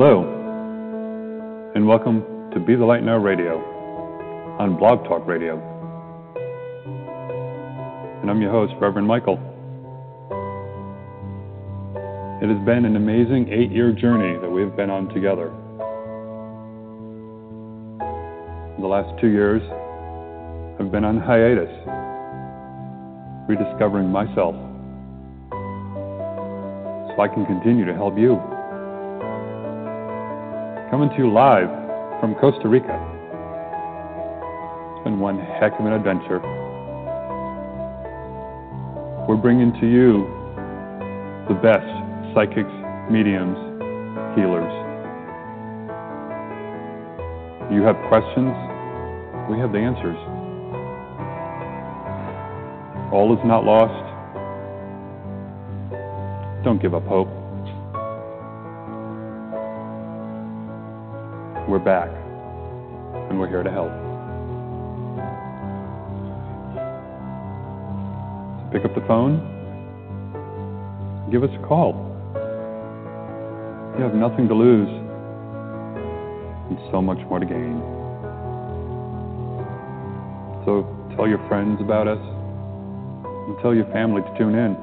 Hello, and welcome to Be the Light Now Radio on Blog Talk Radio. And I'm your host, Reverend Michael. It has been an amazing eight year journey that we've been on together. The last two years I've been on hiatus, rediscovering myself so I can continue to help you. Coming to you live from Costa Rica. It's been one heck of an adventure. We're bringing to you the best psychics, mediums, healers. You have questions, we have the answers. All is not lost. Don't give up hope. We're back, and we're here to help. So pick up the phone, give us a call. You have nothing to lose, and so much more to gain. So tell your friends about us, and tell your family to tune in.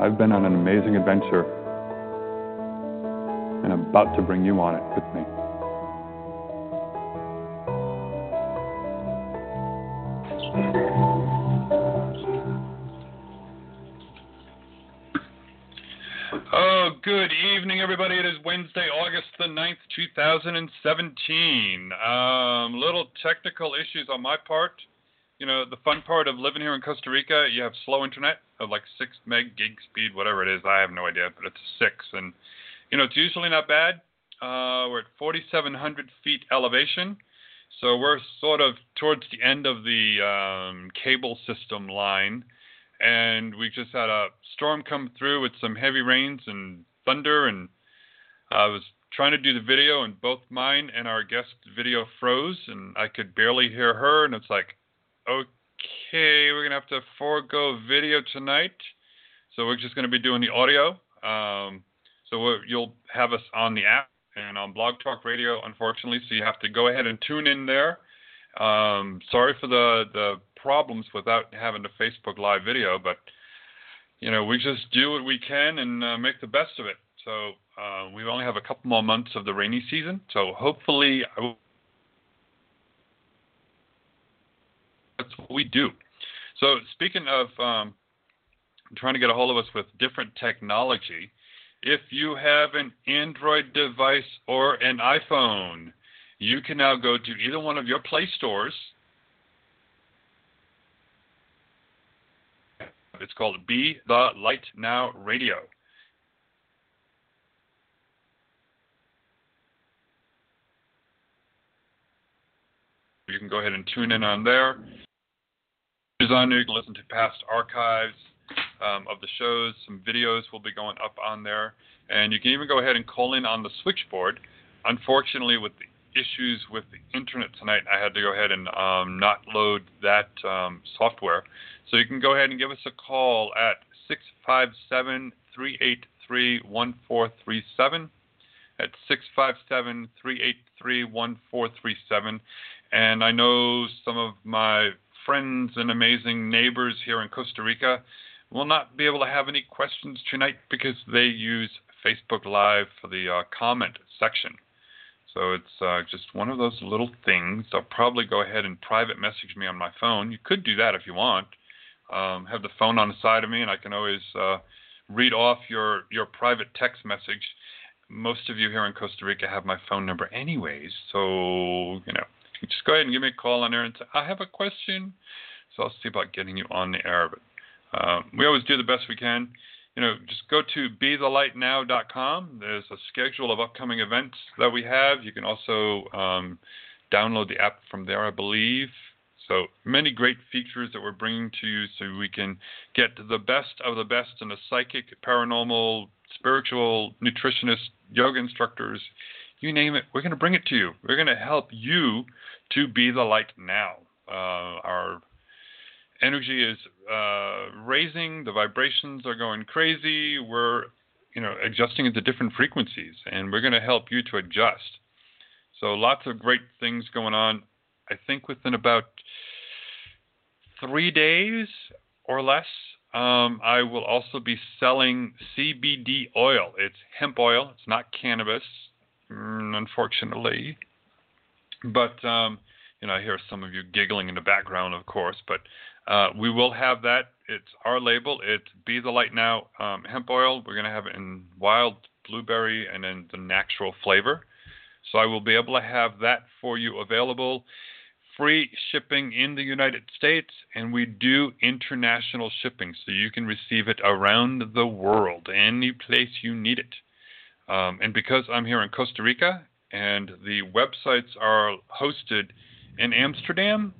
I've been on an amazing adventure about to bring you on it with me. Oh, good evening, everybody. It is Wednesday, August the 9th, 2017. Um, little technical issues on my part. You know, the fun part of living here in Costa Rica, you have slow internet of like 6 meg gig speed, whatever it is. I have no idea, but it's 6. And you know, it's usually not bad. Uh, we're at 4,700 feet elevation, so we're sort of towards the end of the um, cable system line, and we just had a storm come through with some heavy rains and thunder, and I was trying to do the video, and both mine and our guest video froze, and I could barely hear her, and it's like, okay, we're gonna have to forego video tonight, so we're just gonna be doing the audio. Um, so you'll have us on the app and on Blog Talk Radio, unfortunately. So you have to go ahead and tune in there. Um, sorry for the the problems without having the Facebook Live video, but you know we just do what we can and uh, make the best of it. So uh, we only have a couple more months of the rainy season, so hopefully that's what we do. So speaking of um, trying to get a hold of us with different technology if you have an Android device or an iPhone, you can now go to either one of your Play stores. It's called Be the Light Now Radio. You can go ahead and tune in on there. On there, you can listen to past archives um, of the shows. Some videos will be going up on there. And you can even go ahead and call in on the switchboard. Unfortunately, with the issues with the internet tonight, I had to go ahead and um, not load that um, software. So you can go ahead and give us a call at 657 383 1437. At 657 383 1437. And I know some of my friends and amazing neighbors here in Costa Rica will not be able to have any questions tonight because they use Facebook Live for the uh, comment section. So it's uh, just one of those little things. They'll probably go ahead and private message me on my phone. You could do that if you want. Um, have the phone on the side of me, and I can always uh, read off your your private text message. Most of you here in Costa Rica have my phone number, anyways. So you know, just go ahead and give me a call on there and say I have a question. So I'll see about getting you on the air. But um, we always do the best we can. You know, just go to bethelightnow.com. There's a schedule of upcoming events that we have. You can also um, download the app from there, I believe. So many great features that we're bringing to you so we can get the best of the best in the psychic, paranormal, spiritual, nutritionist, yoga instructors, you name it. We're going to bring it to you. We're going to help you to be the light now. Uh, our energy is uh, raising, the vibrations are going crazy. We're you know, adjusting into different frequencies, and we're going to help you to adjust. So lots of great things going on. I think within about three days or less, um, I will also be selling CBD oil. It's hemp oil. It's not cannabis, mm, unfortunately. But um, you know, I hear some of you giggling in the background, of course. But uh, we will have that. It's our label. It's Be the Light Now um, hemp oil. We're going to have it in wild blueberry and then the natural flavor. So I will be able to have that for you available free shipping in the United States, and we do international shipping, so you can receive it around the world, any place you need it. Um, and because I'm here in Costa Rica and the websites are hosted in Amsterdam,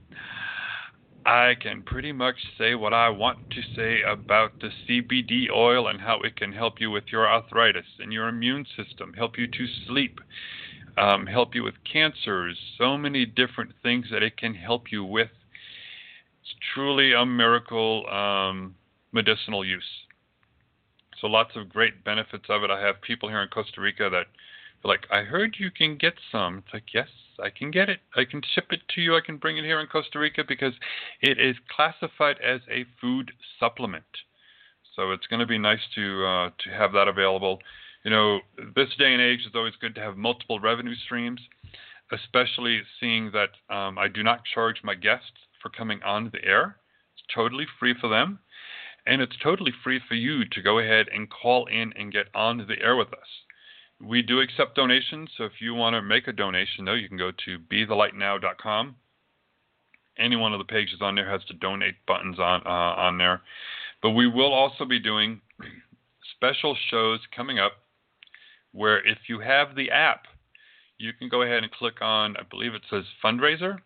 I can pretty much say what I want to say about the CBD oil and how it can help you with your arthritis and your immune system, help you to sleep, um, help you with cancers, so many different things that it can help you with. It's truly a miracle um, medicinal use. So lots of great benefits of it. I have people here in Costa Rica that are like, I heard you can get some. It's like, yes, I can get it. I can ship it to you. I can bring it here in Costa Rica because it is classified as a food supplement. So it's going to be nice to uh, to have that available you know, this day and age, it's always good to have multiple revenue streams, especially seeing that um, I do not charge my guests for coming on the air. It's totally free for them. And it's totally free for you to go ahead and call in and get on the air with us. We do accept donations, so if you want to make a donation, though, you can go to bethelightnow.com. Any one of the pages on there has the donate buttons on uh, on there. But we will also be doing special shows coming up where if you have the app, you can go ahead and click on, I believe it says fundraiser,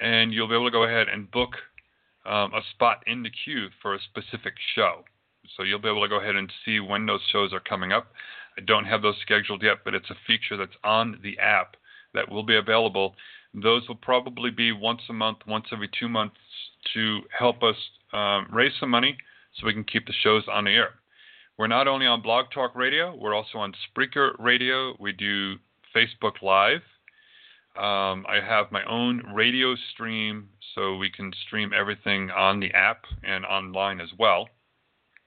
and you'll be able to go ahead and book um, a spot in the queue for a specific show. So you'll be able to go ahead and see when those shows are coming up. I don't have those scheduled yet, but it's a feature that's on the app that will be available. Those will probably be once a month, once every two months to help us um, raise some money so we can keep the shows on the air. We're not only on Blog Talk Radio, we're also on Spreaker Radio. We do Facebook Live. Um, I have my own radio stream, so we can stream everything on the app and online as well.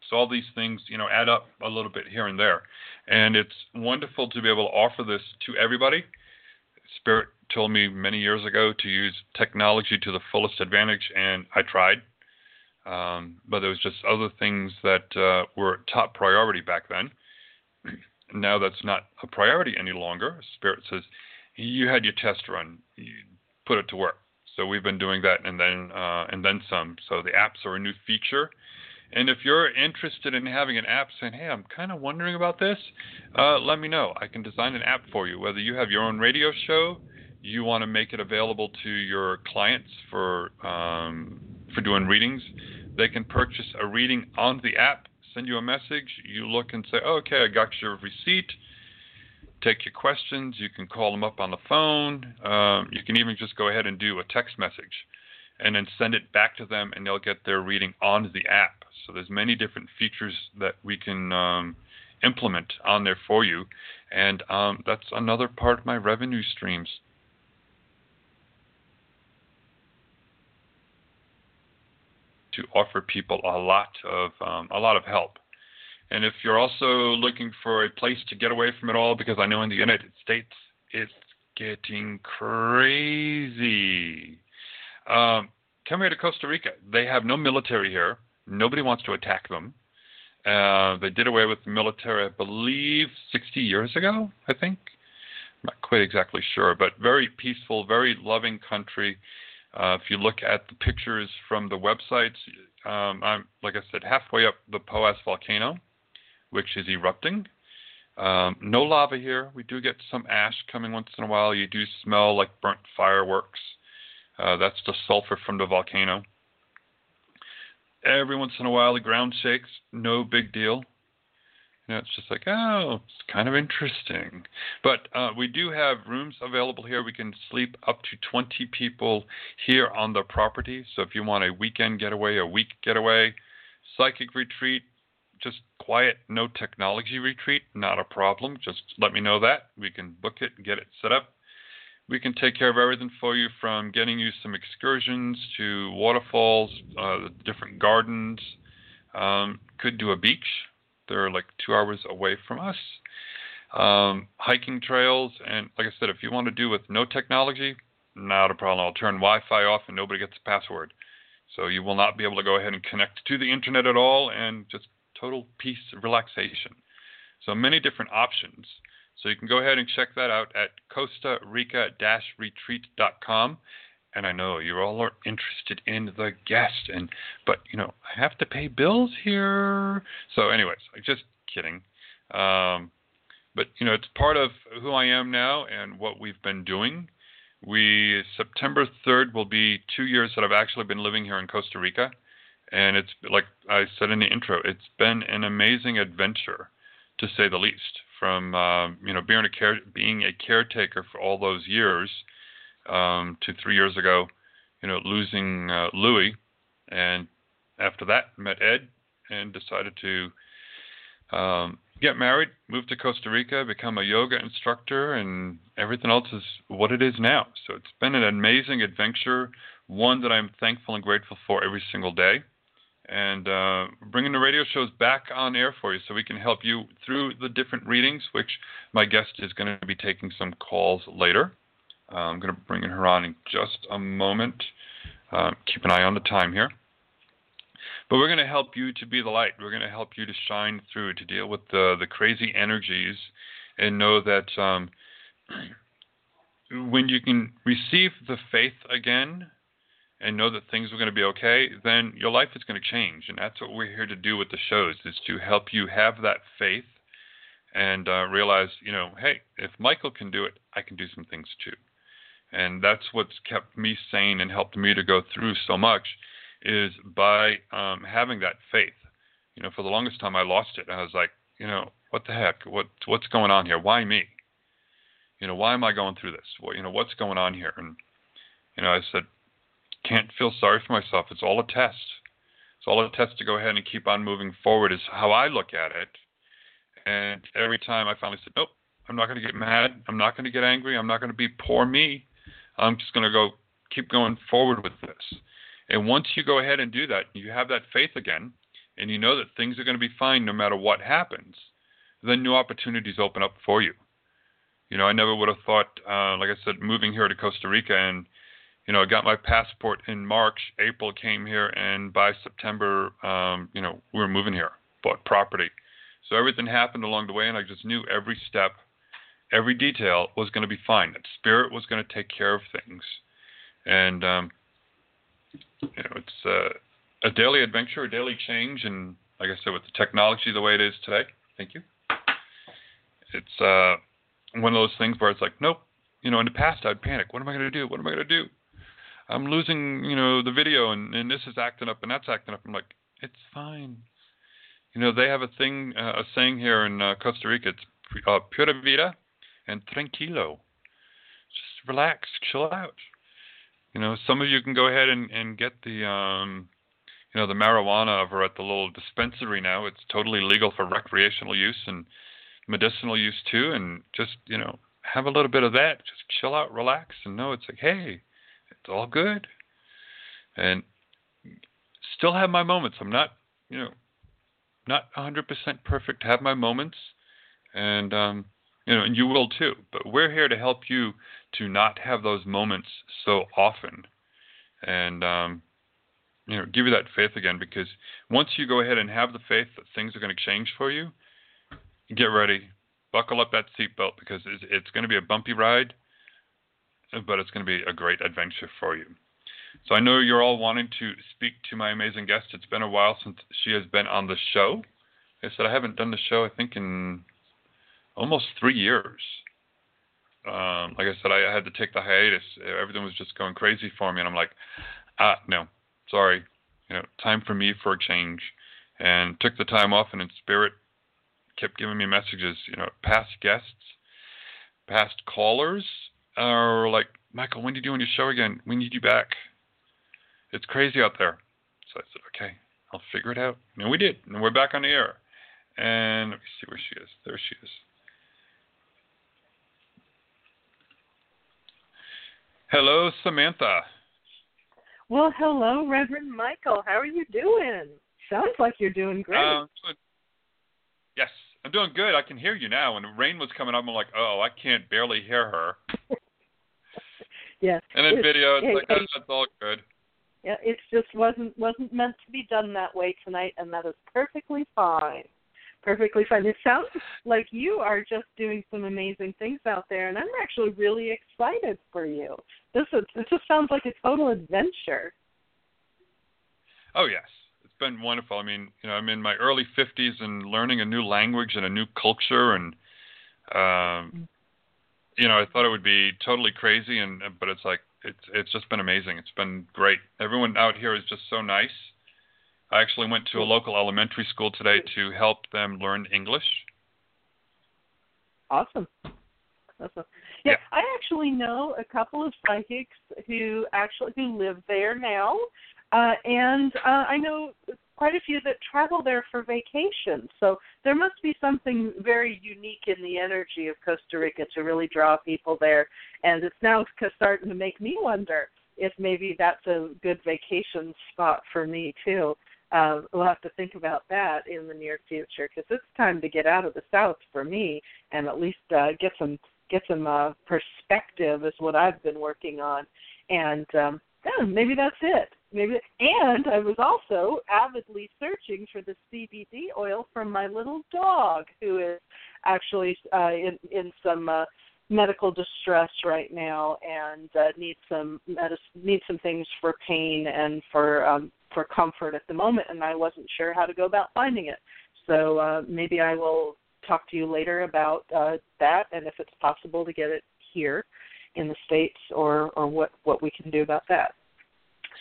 So all these things, you know, add up a little bit here and there, and it's wonderful to be able to offer this to everybody. Spirit told me many years ago to use technology to the fullest advantage, and I tried. Um, but there was just other things that uh, were top priority back then. now that's not a priority any longer. Spirit says you had your test run, you put it to work. So we've been doing that and then uh, and then some. So the apps are a new feature. And if you're interested in having an app saying, hey, I'm kind of wondering about this, uh, let me know. I can design an app for you. Whether you have your own radio show, you want to make it available to your clients for um, for doing readings, they can purchase a reading on the app, send you a message. You look and say, oh, okay, I got your receipt. Take your questions. You can call them up on the phone. Um, you can even just go ahead and do a text message and then send it back to them, and they'll get their reading on the app. So there's many different features that we can um, implement on there for you, and um, that's another part of my revenue streams. to offer people a lot of um, a lot of help. And if you're also looking for a place to get away from it all, because I know in the United States it's getting crazy. Um, come here to Costa Rica. They have no military here. Nobody wants to attack them. Uh, they did away with the military, I believe, 60 years ago. I think. I'm not quite exactly sure, but very peaceful, very loving country. Uh, if you look at the pictures from the websites, um, I'm, like I said, halfway up the Poas volcano, which is erupting. Um, no lava here. We do get some ash coming once in a while. You do smell like burnt fireworks. Uh, that's the sulfur from the volcano. Every once in a while, the ground shakes. No big deal. You know, it's just like, oh, it's kind of interesting. But uh, we do have rooms available here. We can sleep up to 20 people here on the property. So if you want a weekend getaway, a week getaway, psychic retreat, just quiet, no technology retreat, not a problem. Just let me know that. We can book it and get it set up. We can take care of everything for you from getting you some excursions to waterfalls, uh, different gardens. Um, could do a beach. They're like two hours away from us. Um, hiking trails, and like I said, if you want to do with no technology, not a problem. I'll turn Wi-Fi off and nobody gets a password. So you will not be able to go ahead and connect to the internet at all and just total peace, relaxation. So many different options. So you can go ahead and check that out at Costa Rica-retreat.com. And I know you all are interested in the guest, and but you know I have to pay bills here. So, anyways, just kidding. Um, but you know it's part of who I am now and what we've been doing. We September 3rd will be two years that I've actually been living here in Costa Rica, and it's like I said in the intro, it's been an amazing adventure, to say the least. From uh, you know being a care being a caretaker for all those years, um, to three years ago, you know losing uh, Louis, and after that met Ed and decided to um, get married, move to Costa Rica, become a yoga instructor, and everything else is what it is now. So it's been an amazing adventure, one that I'm thankful and grateful for every single day. And uh, bringing the radio shows back on air for you so we can help you through the different readings, which my guest is going to be taking some calls later. Uh, I'm going to bring her on in just a moment. Uh, keep an eye on the time here. But we're going to help you to be the light. We're going to help you to shine through, to deal with the, the crazy energies, and know that um, when you can receive the faith again and know that things are going to be okay, then your life is going to change. And that's what we're here to do with the shows, is to help you have that faith and uh, realize, you know, hey, if Michael can do it, I can do some things too. And that's what's kept me sane and helped me to go through so much is by um, having that faith. You know, for the longest time I lost it. I was like, you know, what the heck? What what's going on here? Why me? You know, why am I going through this? What you know, what's going on here? And you know, I said, can't feel sorry for myself. It's all a test. It's all a test to go ahead and keep on moving forward. Is how I look at it. And every time I finally said, nope, I'm not going to get mad. I'm not going to get angry. I'm not going to be poor me. I'm just going to go keep going forward with this. And once you go ahead and do that, you have that faith again, and you know that things are going to be fine no matter what happens, then new opportunities open up for you. You know, I never would have thought, uh, like I said, moving here to Costa Rica and, you know, I got my passport in March, April came here, and by September, um, you know, we were moving here, bought property. So everything happened along the way, and I just knew every step, every detail was going to be fine. That spirit was going to take care of things. And um, you know, it's uh, a daily adventure, a daily change, and like I said, with the technology the way it is today, thank you. It's uh, one of those things where it's like, nope. You know, in the past I'd panic. What am I going to do? What am I going to do? I'm losing, you know, the video, and, and this is acting up, and that's acting up. I'm like, it's fine. You know, they have a thing, uh, a saying here in uh, Costa Rica. It's uh, pura vida and tranquilo. Just relax, chill out. You know, some of you can go ahead and, and get the um, you know the marijuana over at the little dispensary now. It's totally legal for recreational use and medicinal use too. And just you know have a little bit of that. Just chill out, relax, and know it's like hey, it's all good. And still have my moments. I'm not you know not 100% perfect. Have my moments, and um, you know, and you will too. But we're here to help you to not have those moments so often, and um, you know, give you that faith again. Because once you go ahead and have the faith that things are going to change for you, get ready, buckle up that seatbelt because it's, it's going to be a bumpy ride, but it's going to be a great adventure for you. So I know you're all wanting to speak to my amazing guest. It's been a while since she has been on the show. I said I haven't done the show I think in almost three years. Um, like I said, I had to take the hiatus. Everything was just going crazy for me, and I'm like, ah, no, sorry, you know, time for me for a change. And took the time off, and in spirit, kept giving me messages. You know, past guests, past callers are like, Michael, when are you doing your show again? We need you back. It's crazy out there. So I said, okay, I'll figure it out. And we did, and we're back on the air. And let me see where she is. There she is. Hello, Samantha. Well, hello, Reverend Michael. How are you doing? Sounds like you're doing great. Um, yes, I'm doing good. I can hear you now. When the rain was coming up, I'm like, oh, I can't barely hear her. Yeah. And in video, it's like, oh, that's all good. Yeah, it just wasn't wasn't meant to be done that way tonight, and that is perfectly fine. Perfectly fine. It sounds like you are just doing some amazing things out there, and I'm actually really excited for you. This is it just sounds like a total adventure. Oh yes, it's been wonderful. I mean, you know, I'm in my early 50s and learning a new language and a new culture, and um, you know, I thought it would be totally crazy, and but it's like it's it's just been amazing. It's been great. Everyone out here is just so nice. I actually went to a local elementary school today to help them learn English. Awesome. Awesome. Yeah, yeah, I actually know a couple of psychics who actually who live there now, uh, and uh, I know quite a few that travel there for vacation. So there must be something very unique in the energy of Costa Rica to really draw people there. And it's now starting to make me wonder if maybe that's a good vacation spot for me too. Uh, we'll have to think about that in the near future because it's time to get out of the south for me and at least uh, get some get some uh, perspective is what I've been working on. And um, yeah, maybe that's it. Maybe and I was also avidly searching for the CBD oil from my little dog who is actually uh, in in some uh, medical distress right now and uh, needs some medicine, needs some things for pain and for um, for comfort at the moment, and I wasn't sure how to go about finding it. So uh, maybe I will talk to you later about uh, that and if it's possible to get it here in the states or or what what we can do about that.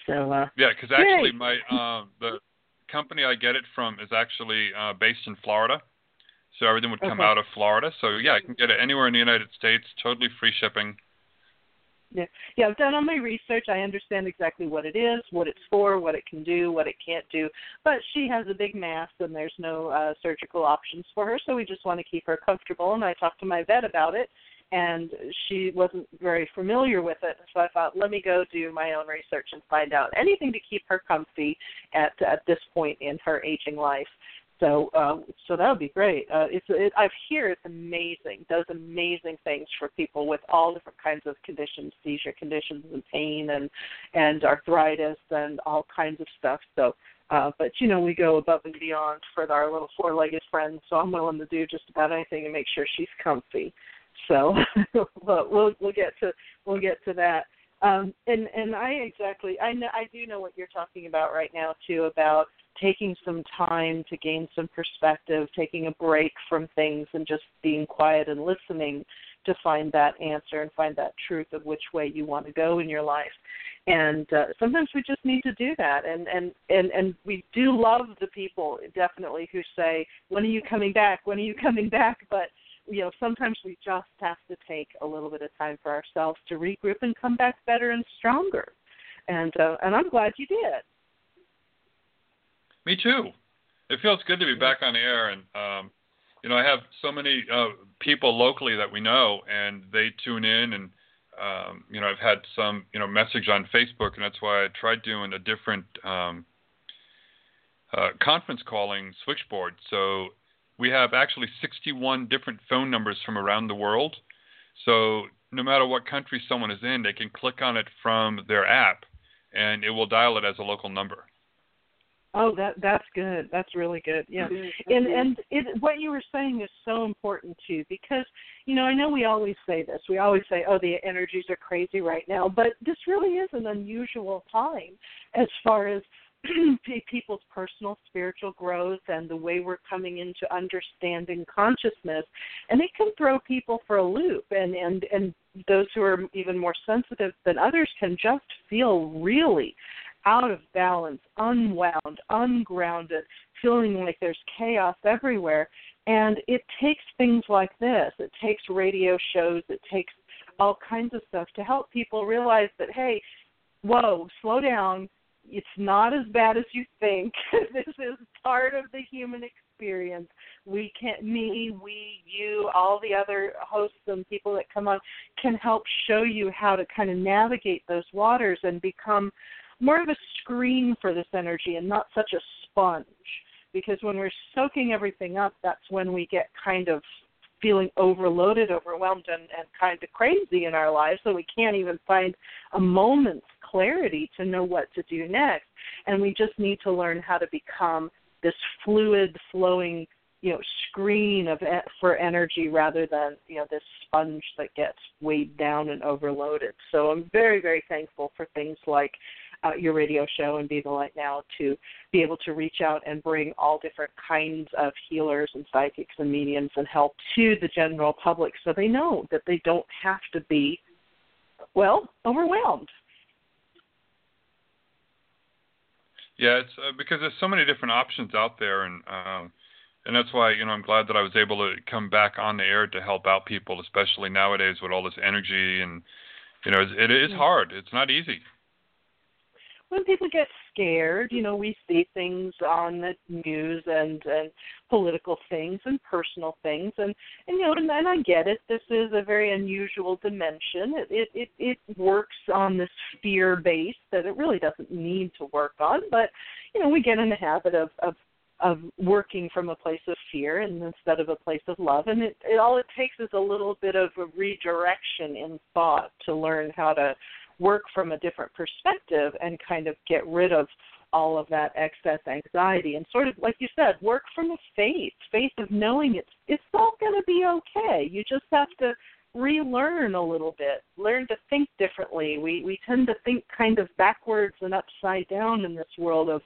So uh, yeah, because actually yay. my um, the company I get it from is actually uh, based in Florida, so everything would come okay. out of Florida. So yeah, I can get it anywhere in the United States, totally free shipping. Yeah, yeah. I've done all my research. I understand exactly what it is, what it's for, what it can do, what it can't do. But she has a big mass, and there's no uh, surgical options for her, so we just want to keep her comfortable. And I talked to my vet about it, and she wasn't very familiar with it. So I thought, let me go do my own research and find out anything to keep her comfy at at this point in her aging life. So uh, so that would be great. Uh, it's it, I hear it's amazing. Does amazing things for people with all different kinds of conditions, seizure conditions, and pain, and and arthritis, and all kinds of stuff. So. Uh, but you know we go above and beyond for our little four-legged friends, so I'm willing to do just about anything to make sure she's comfy. So, but we'll we'll get to we'll get to that. Um, and and I exactly I know I do know what you're talking about right now too about taking some time to gain some perspective, taking a break from things, and just being quiet and listening to find that answer and find that truth of which way you want to go in your life. And uh, sometimes we just need to do that. And and and and we do love the people definitely who say, "When are you coming back? When are you coming back?" But you know, sometimes we just have to take a little bit of time for ourselves to regroup and come back better and stronger. And uh, and I'm glad you did. Me too. It feels good to be back on air, and um, you know, I have so many uh, people locally that we know, and they tune in, and um, you know, I've had some you know message on Facebook, and that's why I tried doing a different um, uh, conference calling switchboard. So we have actually 61 different phone numbers from around the world. So no matter what country someone is in, they can click on it from their app, and it will dial it as a local number. Oh, that that's good. That's really good. Yeah, mm-hmm. and and it, what you were saying is so important too, because you know I know we always say this. We always say, "Oh, the energies are crazy right now," but this really is an unusual time as far as people's personal spiritual growth and the way we're coming into understanding consciousness and it can throw people for a loop and and and those who are even more sensitive than others can just feel really out of balance unwound ungrounded feeling like there's chaos everywhere. And it takes things like this. It takes radio shows. It takes all kinds of stuff to help people realize that hey whoa slow down it's not as bad as you think. this is part of the human experience. we can me we you all the other hosts and people that come on can help show you how to kind of navigate those waters and become more of a screen for this energy and not such a sponge because when we're soaking everything up that's when we get kind of feeling overloaded overwhelmed and, and kind of crazy in our lives so we can't even find a moment's clarity to know what to do next. And we just need to learn how to become this fluid flowing you know screen of for energy rather than you know this sponge that gets weighed down and overloaded. So i'm very very thankful for things like uh, your radio show and be the light now to be able to reach out and bring all different kinds of healers and psychics and mediums and help to the general public so they know that they don't have to be well overwhelmed Yeah, it's uh, because there's so many different options out there, and um, and that's why you know I'm glad that I was able to come back on the air to help out people, especially nowadays with all this energy and you know it, it is hard. It's not easy when people get scared, you know, we see things on the news and and political things and personal things, and and you know, and, and I get it. This is a very unusual dimension. It it it, it works on this fear base that it really doesn't need to work on, but you know, we get in the habit of of of working from a place of fear and instead of a place of love and it, it all it takes is a little bit of a redirection in thought to learn how to work from a different perspective and kind of get rid of all of that excess anxiety and sort of like you said work from a faith faith of knowing it's it's all going to be okay. You just have to relearn a little bit learn to think differently. We we tend to think kind of backwards and upside down in this world of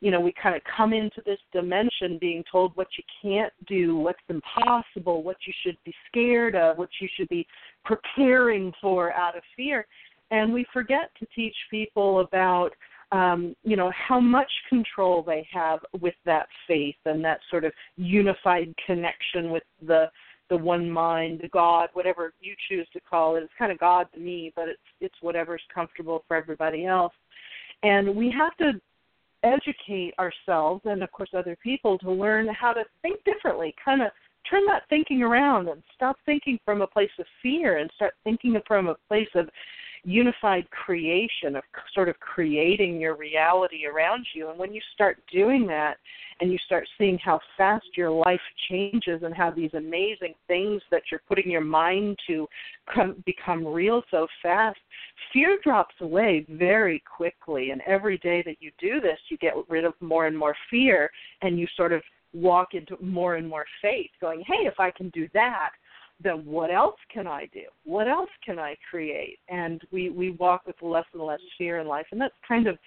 you know we kind of come into this dimension being told what you can't do what's impossible what you should be scared of what you should be preparing for out of fear and we forget to teach people about um, you know how much control they have with that faith and that sort of unified connection with the the one mind, the God, whatever you choose to call it. It's kind of God to me, but it's it's whatever's comfortable for everybody else. And we have to educate ourselves and of course other people to learn how to think differently, kind of turn that thinking around and stop thinking from a place of fear and start thinking from a place of unified creation of sort of creating your reality around you. And when you start doing that and you start seeing how fast your life changes and how these amazing things that you're putting your mind to come, become real so fast, fear drops away very quickly. And every day that you do this, you get rid of more and more fear and you sort of walk into more and more faith, going, hey, if I can do that, then what else can I do? What else can I create? And we we walk with less and less fear in life, and that's kind of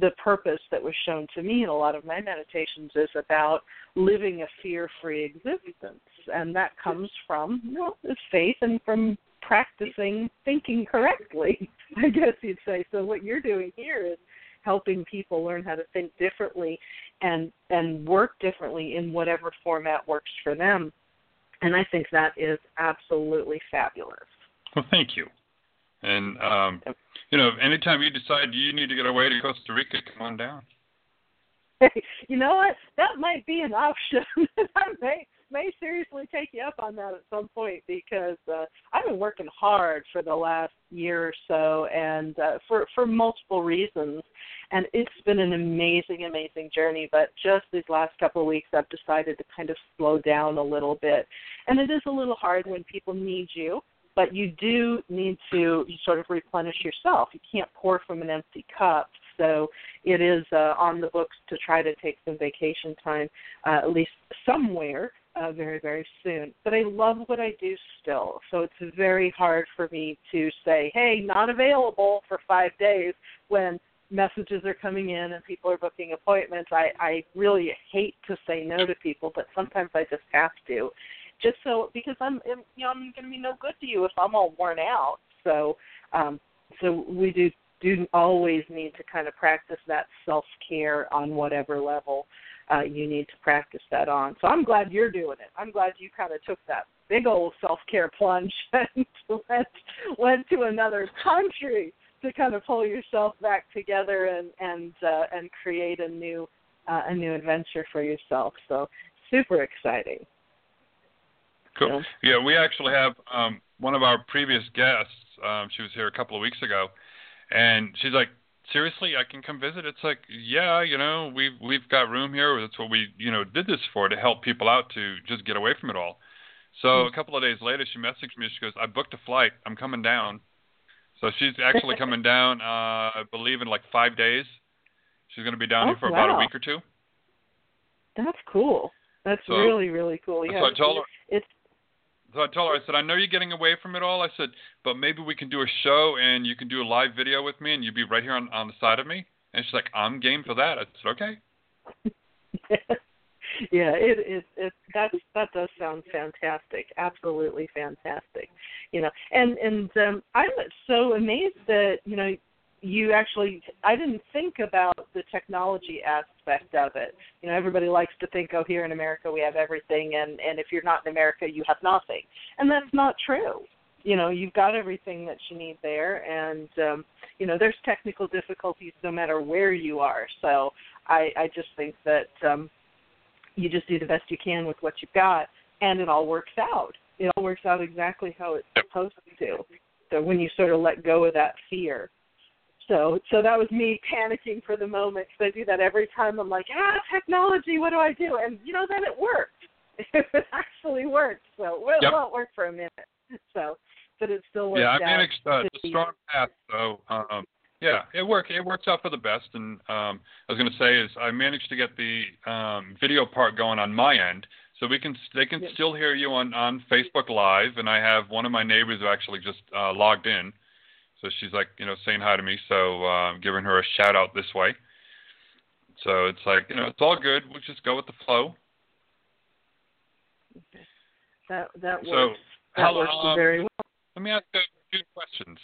the purpose that was shown to me in a lot of my meditations is about living a fear-free existence, and that comes from you well, faith and from practicing thinking correctly. I guess you'd say. So what you're doing here is helping people learn how to think differently and and work differently in whatever format works for them and I think that is absolutely fabulous. Well, thank you. And um, you know, anytime you decide you need to get away to Costa Rica, come on down. Hey, you know what? That might be an option. I may may seriously take you up on that at some point because uh, I've been working hard for the last year or so, and uh, for for multiple reasons, and it's been an amazing, amazing journey. But just these last couple of weeks, I've decided to kind of slow down a little bit, and it is a little hard when people need you. But you do need to sort of replenish yourself. You can't pour from an empty cup so it is uh, on the books to try to take some vacation time, uh, at least somewhere, uh, very, very soon. But I love what I do still. So it's very hard for me to say, hey, not available for five days when messages are coming in and people are booking appointments. I, I really hate to say no to people, but sometimes I just have to. Just so because I'm you know I'm going to be no good to you if I'm all worn out. So um so we do do always need to kind of practice that self care on whatever level uh, you need to practice that on. So I'm glad you're doing it. I'm glad you kind of took that big old self care plunge and went went to another country to kind of pull yourself back together and and uh, and create a new uh, a new adventure for yourself. So super exciting. Cool. So, Yeah, we actually have um, one of our previous guests. Um, she was here a couple of weeks ago, and she's like, "Seriously, I can come visit?" It's like, "Yeah, you know, we've we've got room here. That's what we you know did this for to help people out to just get away from it all." So Hmm. a couple of days later, she messaged me. She goes, "I booked a flight. I'm coming down." So she's actually coming down. Uh, I believe in like five days. She's going to be down Oh, here for about a week or two. that's cool. That's So- really really cool. Yeah. So I told her, So I told her, I said, I know you're getting away from it all. I said, but maybe we can do a show and you can do a live video with me and you'd be right here on, on the side of me. And she's like, I'm game for that. I said, okay. yeah, it it it that that does sound fantastic. Absolutely fantastic. You know, and and um I'm so amazed that, you know, you actually I didn't think about the technology aspect of it. You know, everybody likes to think, oh, here in America we have everything and and if you're not in America you have nothing. And that's not true. You know, you've got everything that you need there and um you know, there's technical difficulties no matter where you are. So I I just think that um you just do the best you can with what you've got and it all works out. It all works out exactly how it's supposed to. So when you sort of let go of that fear. So so that was me panicking for the moment because I do that every time. I'm like, ah, technology, what do I do? And you know, then it worked. it actually worked. So well, Yep. it worked for a minute. So, but it still worked Yeah, I managed uh, the strong path. So, um, yeah, it worked. It works out for the best. And um, I was going to say is I managed to get the um, video part going on my end. So we can, they can Yep. still hear you on, on Facebook Live, and I have one of my neighbors who actually just uh, logged in, so she's like, you know, saying hi to me. So uh, I'm giving her a shout out this way. So it's like, you know, it's all good. We'll just go with the flow. that that So, works. That how- works um, very well. Let me ask a few questions.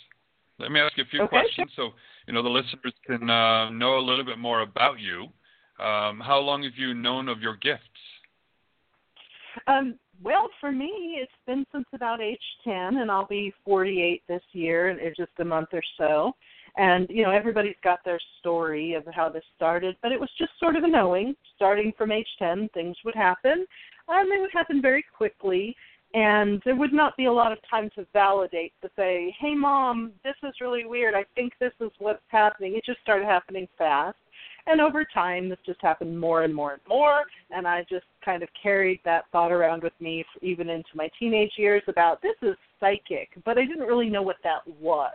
Let me ask you a few Okay, questions so you know the listeners can uh, know a little bit more about you. Um, how long have you known of your gifts? Um, well, for me, it's been since about age 10, and I'll be 48 this year in just a month or so. And, you know, everybody's got their story of how this started, but it was just sort of a knowing. Starting from age 10, things would happen, and they would happen very quickly. And there would not be a lot of time to validate to say, hey, mom, this is really weird. I think this is what's happening. It just started happening fast. And over time, this just happened more and more and more. And I just kind of carried that thought around with me even into my teenage years about this is psychic, but I didn't really know what that was.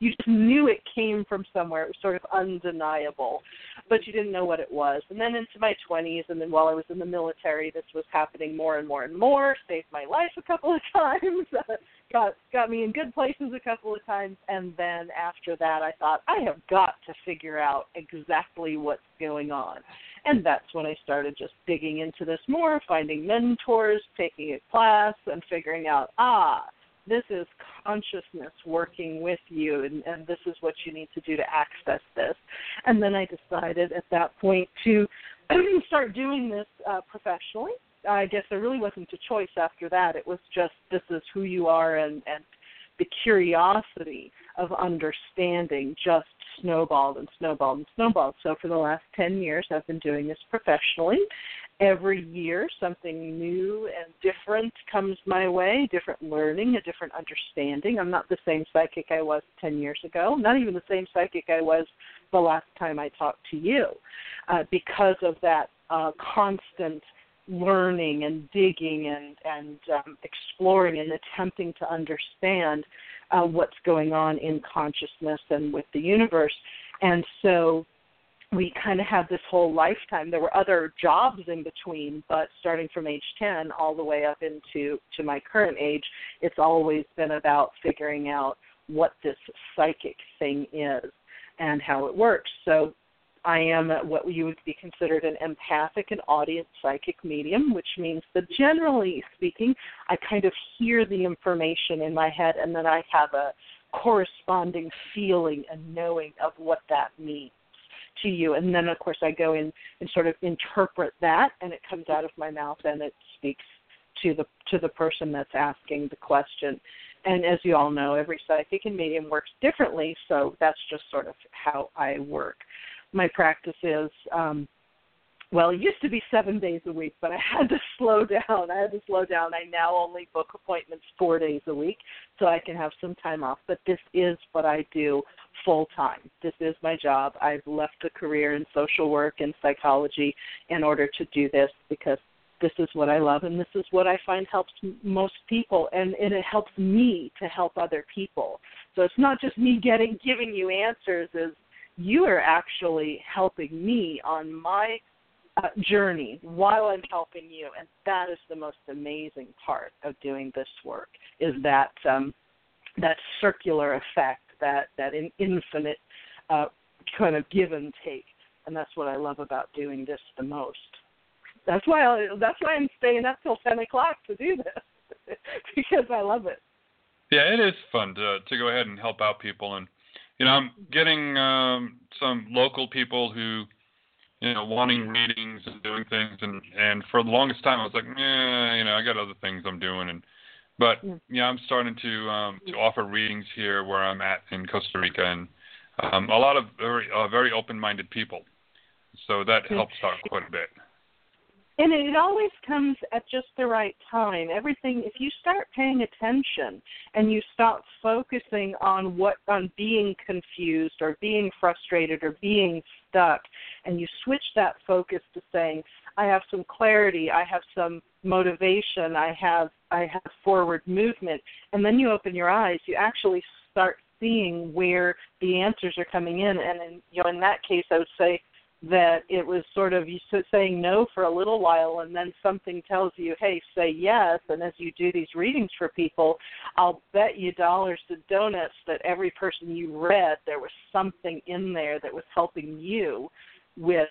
You just knew it came from somewhere. It was sort of undeniable, but you didn't know what it was. And then into my 20s, and then while I was in the military, this was happening more and more and more. Saved my life a couple of times. Got got me in good places a couple of times and then after that I thought I have got to figure out exactly what's going on. And that's when I started just digging into this more, finding mentors, taking a class and figuring out ah this is consciousness working with you and, and this is what you need to do to access this. And then I decided at that point to start doing this uh, professionally I guess there really wasn't a choice after that. It was just this is who you are and and the curiosity of understanding just snowballed and snowballed and snowballed. So for the last 10 years I've been doing this professionally. Every year something new and different comes my way, different learning, a different understanding. I'm not the same psychic I was 10 years ago, not even the same psychic I was the last time I talked to you uh, because of that uh, constant learning and digging and and um, exploring and attempting to understand uh, what's going on in consciousness and with the universe. And so we kind of have this whole lifetime. There were other jobs in between, but starting from age 10 all the way up into to my current age, it's always been about figuring out what this psychic thing is and how it works. So I am what you would be considered an empathic and audient psychic medium, which means that generally speaking, I kind of hear the information in my head and then I have a corresponding feeling and knowing of what that means to you. And then, of course, I go in and sort of interpret that, and it comes out of my mouth and it speaks to the to the person that's asking the question. And as you all know, every psychic and medium works differently, so that's just sort of how I work my practice is um, well, it used to be seven days a week, but I had to slow down. I had to slow down. I now only book appointments four days a week so I can have some time off. But this is what I do full time. This is my job. I've left a career in social work and psychology in order to do this because this is what I love and this is what I find helps most people and, and it helps me to help other people. So it's not just me getting giving you answers as you are actually helping me on my uh, journey while I'm helping you, and that is the most amazing part of doing this work is that um, that circular effect, that that in, infinite uh, kind of give and take, and that's what I love about doing this the most. That's why I, that's why I'm staying up till ten o'clock to do this because I love it. Yeah, it is fun to to go ahead and help out people, and you know I'm getting um, some local people who you know, wanting readings and doing things, and and for the longest time I was like, yeah, you know, I got other things I'm doing, and but yeah, I'm starting to um, to offer readings here where I'm at in Costa Rica, and um, a lot of very uh, very open-minded people, so that helps out quite a bit. And it always comes at just the right time. Everything, if you start paying attention and you stop focusing on what, on being confused or being frustrated or being stuck, and you switch that focus to saying, I have some clarity, I have some motivation, I have, I have forward movement, and then you open your eyes, you actually start seeing where the answers are coming in. And in, you know, in that case, I would say, that it was sort of you saying no for a little while and then something tells you hey say yes and as you do these readings for people i'll bet you dollars to donuts that every person you read there was something in there that was helping you with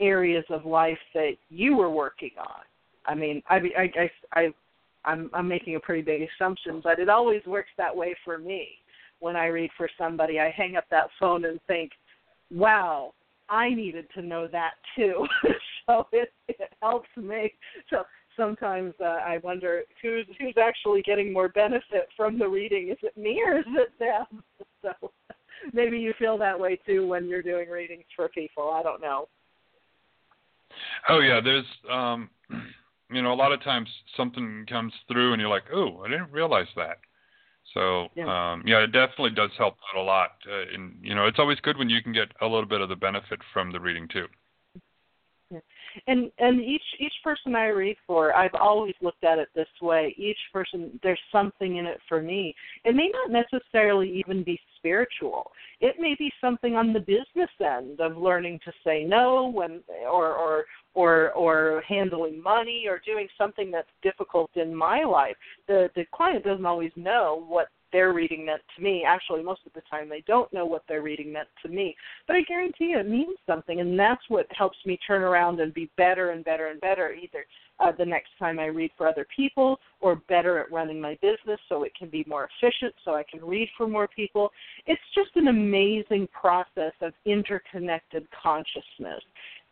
areas of life that you were working on. I mean i i i, I i'm i'm making a pretty big assumption but it always works that way for me. When i read for somebody i hang up that phone and think wow I needed to know that too. so it it helps me. So sometimes uh, I wonder who's who's actually getting more benefit from the reading. Is it me or is it them? So maybe you feel that way too when you're doing readings for people. I don't know. Oh yeah, there's um you know a lot of times something comes through and you're like, "Oh, I didn't realize that." So yeah, um, yeah it definitely does help out a lot. Uh, and you know, it's always good when you can get a little bit of the benefit from the reading too. And and each each person I read for, I've always looked at it this way. Each person, there's something in it for me. It may not necessarily even be spiritual. It may be something on the business end of learning to say no when or or or or handling money or doing something that's difficult in my life. The the client doesn't always know what their reading meant to me. Actually, most of the time they don't know what their reading meant to me. But I guarantee you it means something, and that's what helps me turn around and be better and better and better either uh, the next time I read for other people or better at running my business so it can be more efficient so I can read for more people. It's just an amazing process of interconnected consciousness.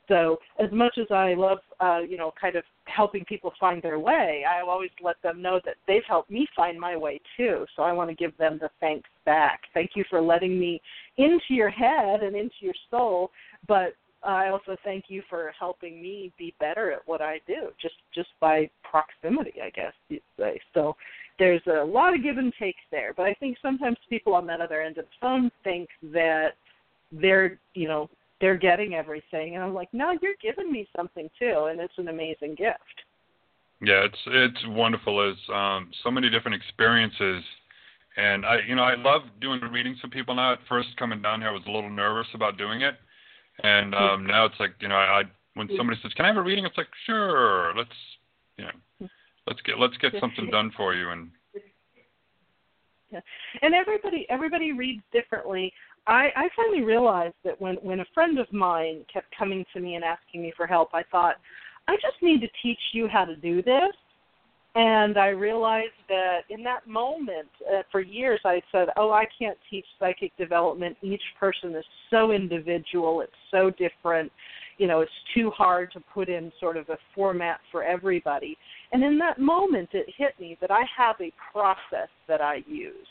So as much as I love, uh, you know, kind of helping people find their way, I always let them know that they've helped me find my way too. So I want to give them the thanks back. Thank you for letting me into your head and into your soul, but I also thank you for helping me be better at what I do, just just by proximity, I guess you'd say. So there's a lot of give and take there, but I think sometimes people on that other end of the phone think that they're, you know, they're getting everything. And i'm like no you're giving me something too. And it's an amazing gift. Yeah it's it's wonderful. It's um so many different experiences. And i you know i love doing readings for people. Now at first coming down here i was a little nervous about doing it. And um now it's like you know i, I when somebody says can i have a reading? It's like sure let's you know let's get let's get something done for you. And yeah. And everybody everybody reads differently. I, I finally realized that when when a friend of mine kept coming to me and asking me for help, I thought, I just need to teach you how to do this. And I realized that in that moment, uh, for years, I said, "Oh, I can't teach psychic development. Each person is so individual. It's so different. You know, it's too hard to put in sort of a format for everybody." And in that moment, it hit me that I have a process that I use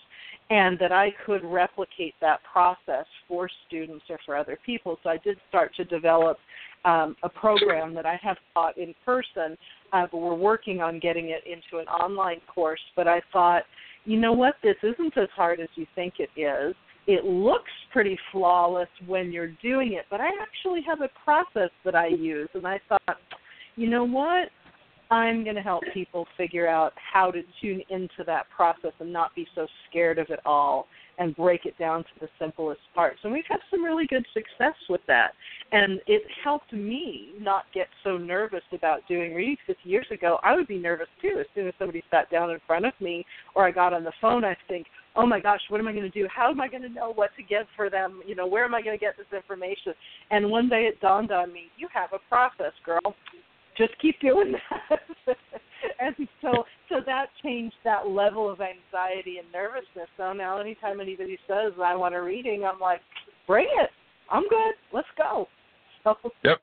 and that I could replicate that process for students or for other people. So I did start to develop um, a program that I have taught in person, uh, but we're working on getting it into an online course. But I thought, you know what, this isn't as hard as you think it is. It looks pretty flawless when you're doing it, but I actually have a process that I use, and I thought, you know what? I'm going to help people figure out how to tune into that process and not be so scared of it all and break it down to the simplest parts. And we've had some really good success with that. And it helped me not get so nervous about doing readings because years ago I would be nervous too. As soon as somebody sat down in front of me or I got on the phone, I'd think, oh my gosh, what am I going to do? How am I going to know what to give for them? You know, where am I going to get this information? And one day it dawned on me, you have a process, girl just keep doing that. and so so that changed that level of anxiety and nervousness. So now anytime anybody says I want a reading, I'm like, bring it. I'm good. Let's go. So yep.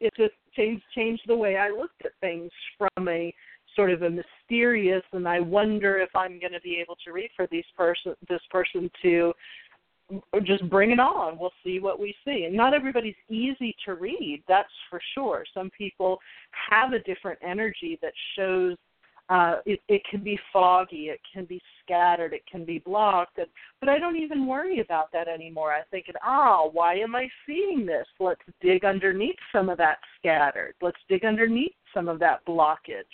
it just changed changed the way I looked at things from a sort of a mysterious and I wonder if I'm going to be able to read for these person this person to just bring it on. We'll see what we see. And not everybody's easy to read, that's for sure. Some people have a different energy that shows uh, it, it can be foggy, it can be scattered, it can be blocked, and, but I don't even worry about that anymore. I think, ah, why am I seeing this? Let's dig underneath some of that scattered. Let's dig underneath some of that blockage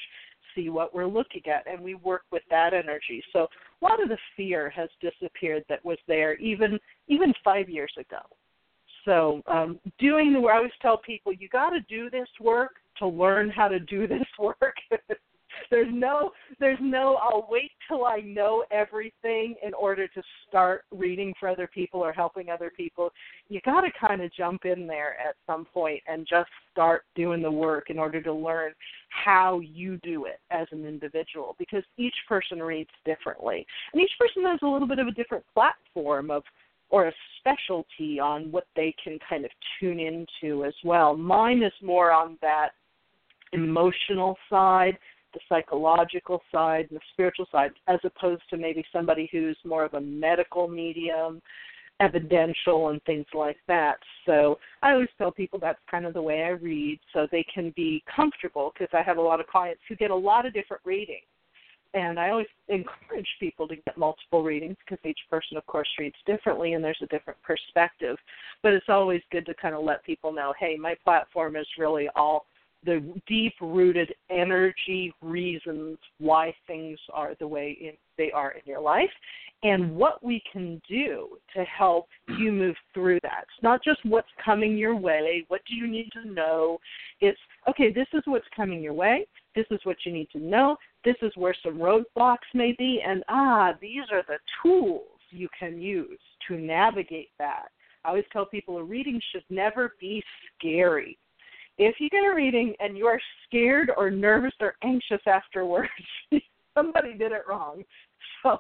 see what we're looking at and we work with that energy so a lot of the fear has disappeared that was there even even five years ago. So um, doing the i always tell people you got to do this work to learn how to do this work there's no there's no I'll wait till I know everything in order to start reading for other people or helping other people. You got to kind of jump in there at some point and just start doing the work in order to learn how you do it as an individual because each person reads differently. And each person has a little bit of a different platform of or a specialty on what they can kind of tune into as well. Mine is more on that emotional side the psychological side and the spiritual side, as opposed to maybe somebody who's more of a medical medium, evidential, and things like that. So I always tell people that's kind of the way I read so they can be comfortable because I have a lot of clients who get a lot of different readings. And I always encourage people to get multiple readings because each person, of course, reads differently and there's a different perspective. But it's always good to kind of let people know hey, my platform is really all the deep rooted energy reasons why things are the way in, they are in your life and what we can do to help you move through that. It's not just what's coming your way, what do you need to know? It's okay, this is what's coming your way, this is what you need to know, this is where some roadblocks may be, and ah, these are the tools you can use to navigate that. I always tell people a reading should never be scary if you get a reading and you are scared or nervous or anxious afterwards, somebody did it wrong. So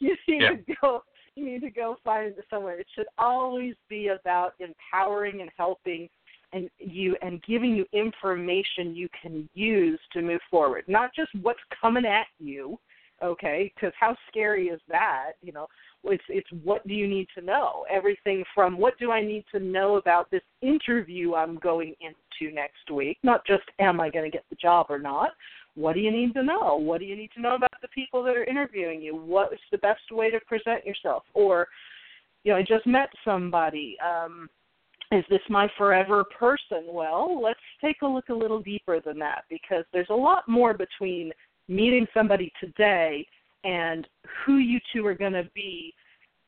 you need yeah. to go you need to go find somewhere. It should always be about empowering and helping and you and giving you information you can use to move forward. Not just what's coming at you, okay? Because how scary is that? You know, it's it's what do you need to know? Everything from what do I need to know about this interview I'm going into next week? Not just am I going to get the job or not. What do you need to know? What do you need to know about the people that are interviewing you? What is the best way to present yourself? Or, you know, I just met somebody. Um, is this my forever person? Well, let's take a look a little deeper than that because there's a lot more between meeting somebody today and who you two are going to be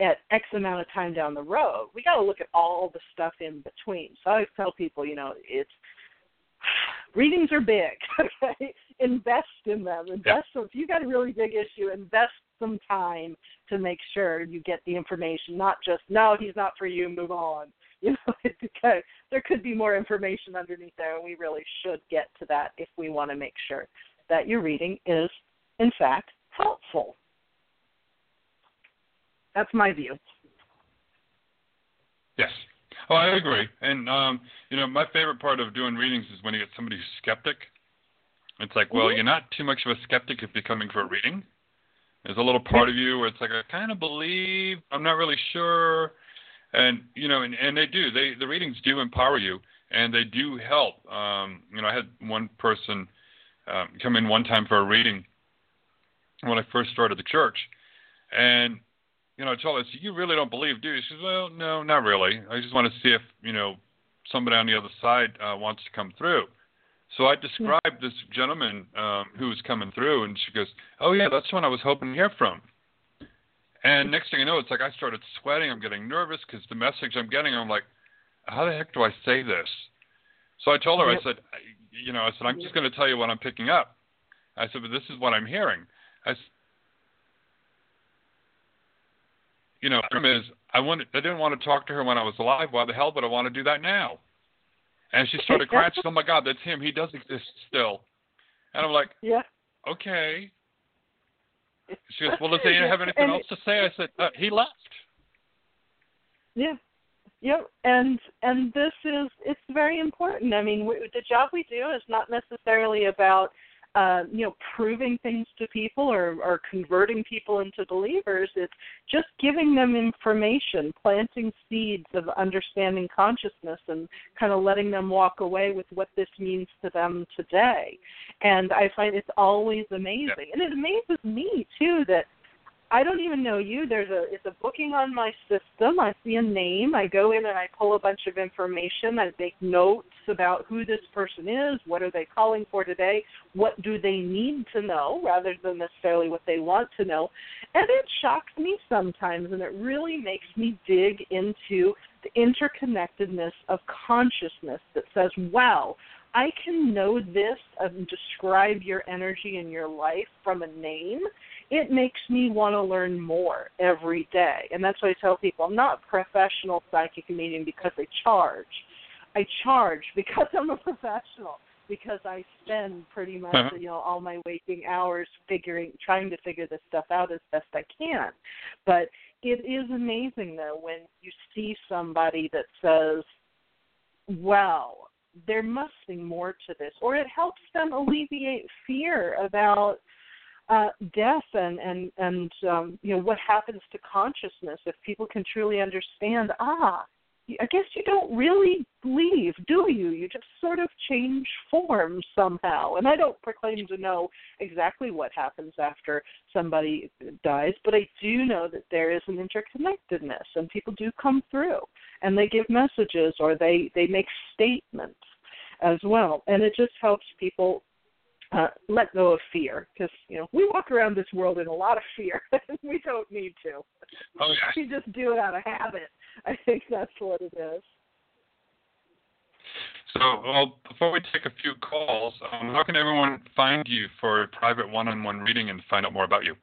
at X amount of time down the road. We got to look at all the stuff in between. So I always tell people, you know, it's readings are big. Okay, invest in them. Invest. Yeah. If you got a really big issue, invest some time to make sure you get the information. Not just no, he's not for you. Move on. You know, because there could be more information underneath there, and we really should get to that if we want to make sure that you're reading is, in fact, helpful. That's my view. Yes. Oh, I agree. And um, you know, my favorite part of doing readings is when you get somebody who's skeptic. It's like, well, mm-hmm. you're not too much of a skeptic if you're coming for a reading. There's a little part of you where it's like I kind of believe, I'm not really sure, and you know, and, and they do. They the readings do empower you, and they do help. Um, you know, I had one person um, come in one time for a reading when I first started the church, and you know, I told her, "You really don't believe, do you?" She says, "Well, no, not really. I just want to see if you know somebody on the other side uh, wants to come through." So I described this gentleman um, who was coming through, and she goes, "Oh yeah, that's the one I was hoping to hear from." And next thing I know, it's like I started sweating. I'm getting nervous because the message I'm getting, I'm like, "How the heck do I say this?" So I told her, I said, "You know, I said I'm just going to tell you what I'm picking up." I said, "But this is what I'm hearing." I said, you know, is I wanted, I didn't want to talk to her when I was alive. Why the hell would I want to do that now? And she started crying. She said, "Oh my God, that's him. He does exist still." And I'm like, "Yeah, okay." She goes, "Well, does he have anything else to say?" I said, uh, "He left." Yeah, yep. And and this is it's very important. I mean, we, the job we do is not necessarily about uh, you know, proving things to people or, or converting people into believers. It's just giving them information, planting seeds of understanding consciousness, and kind of letting them walk away with what this means to them today. And I find it's always amazing, and it amazes me too that I don't even know you. There's a it's a booking on my system. I see a name. I go in and I pull a bunch of information. I make notes about who this person is. What are they calling for today? What do they need to know rather than necessarily what they want to know? And it shocks me sometimes, and it really makes me dig into the interconnectedness of consciousness that says, "Wow." I can know this and describe your energy in your life from a name it makes me want to learn more every day. And that's why I tell people I'm not a professional psychic medium because I charge. I charge because I'm a professional because I spend pretty much uh-huh. you know all my waking hours figuring trying to figure this stuff out as best I can. But it is amazing though when you see somebody that says, "Well, there must be more to this," or it helps them alleviate fear about uh, death and and and um, you know what happens to consciousness if people can truly understand. Ah, I guess you don't really leave, do you? You just sort of change form somehow. And I don't proclaim to know exactly what happens after somebody dies, but I do know that there is an interconnectedness, and people do come through, and they give messages or they they make statements as well, and it just helps people uh, let go of fear because you know we walk around this world in a lot of fear and we don't need to. Oh yeah. We just do it out of habit. I think that's what it is. So, well, before we take a few calls, um, how can everyone find you for a private one-on-one reading and find out more about you?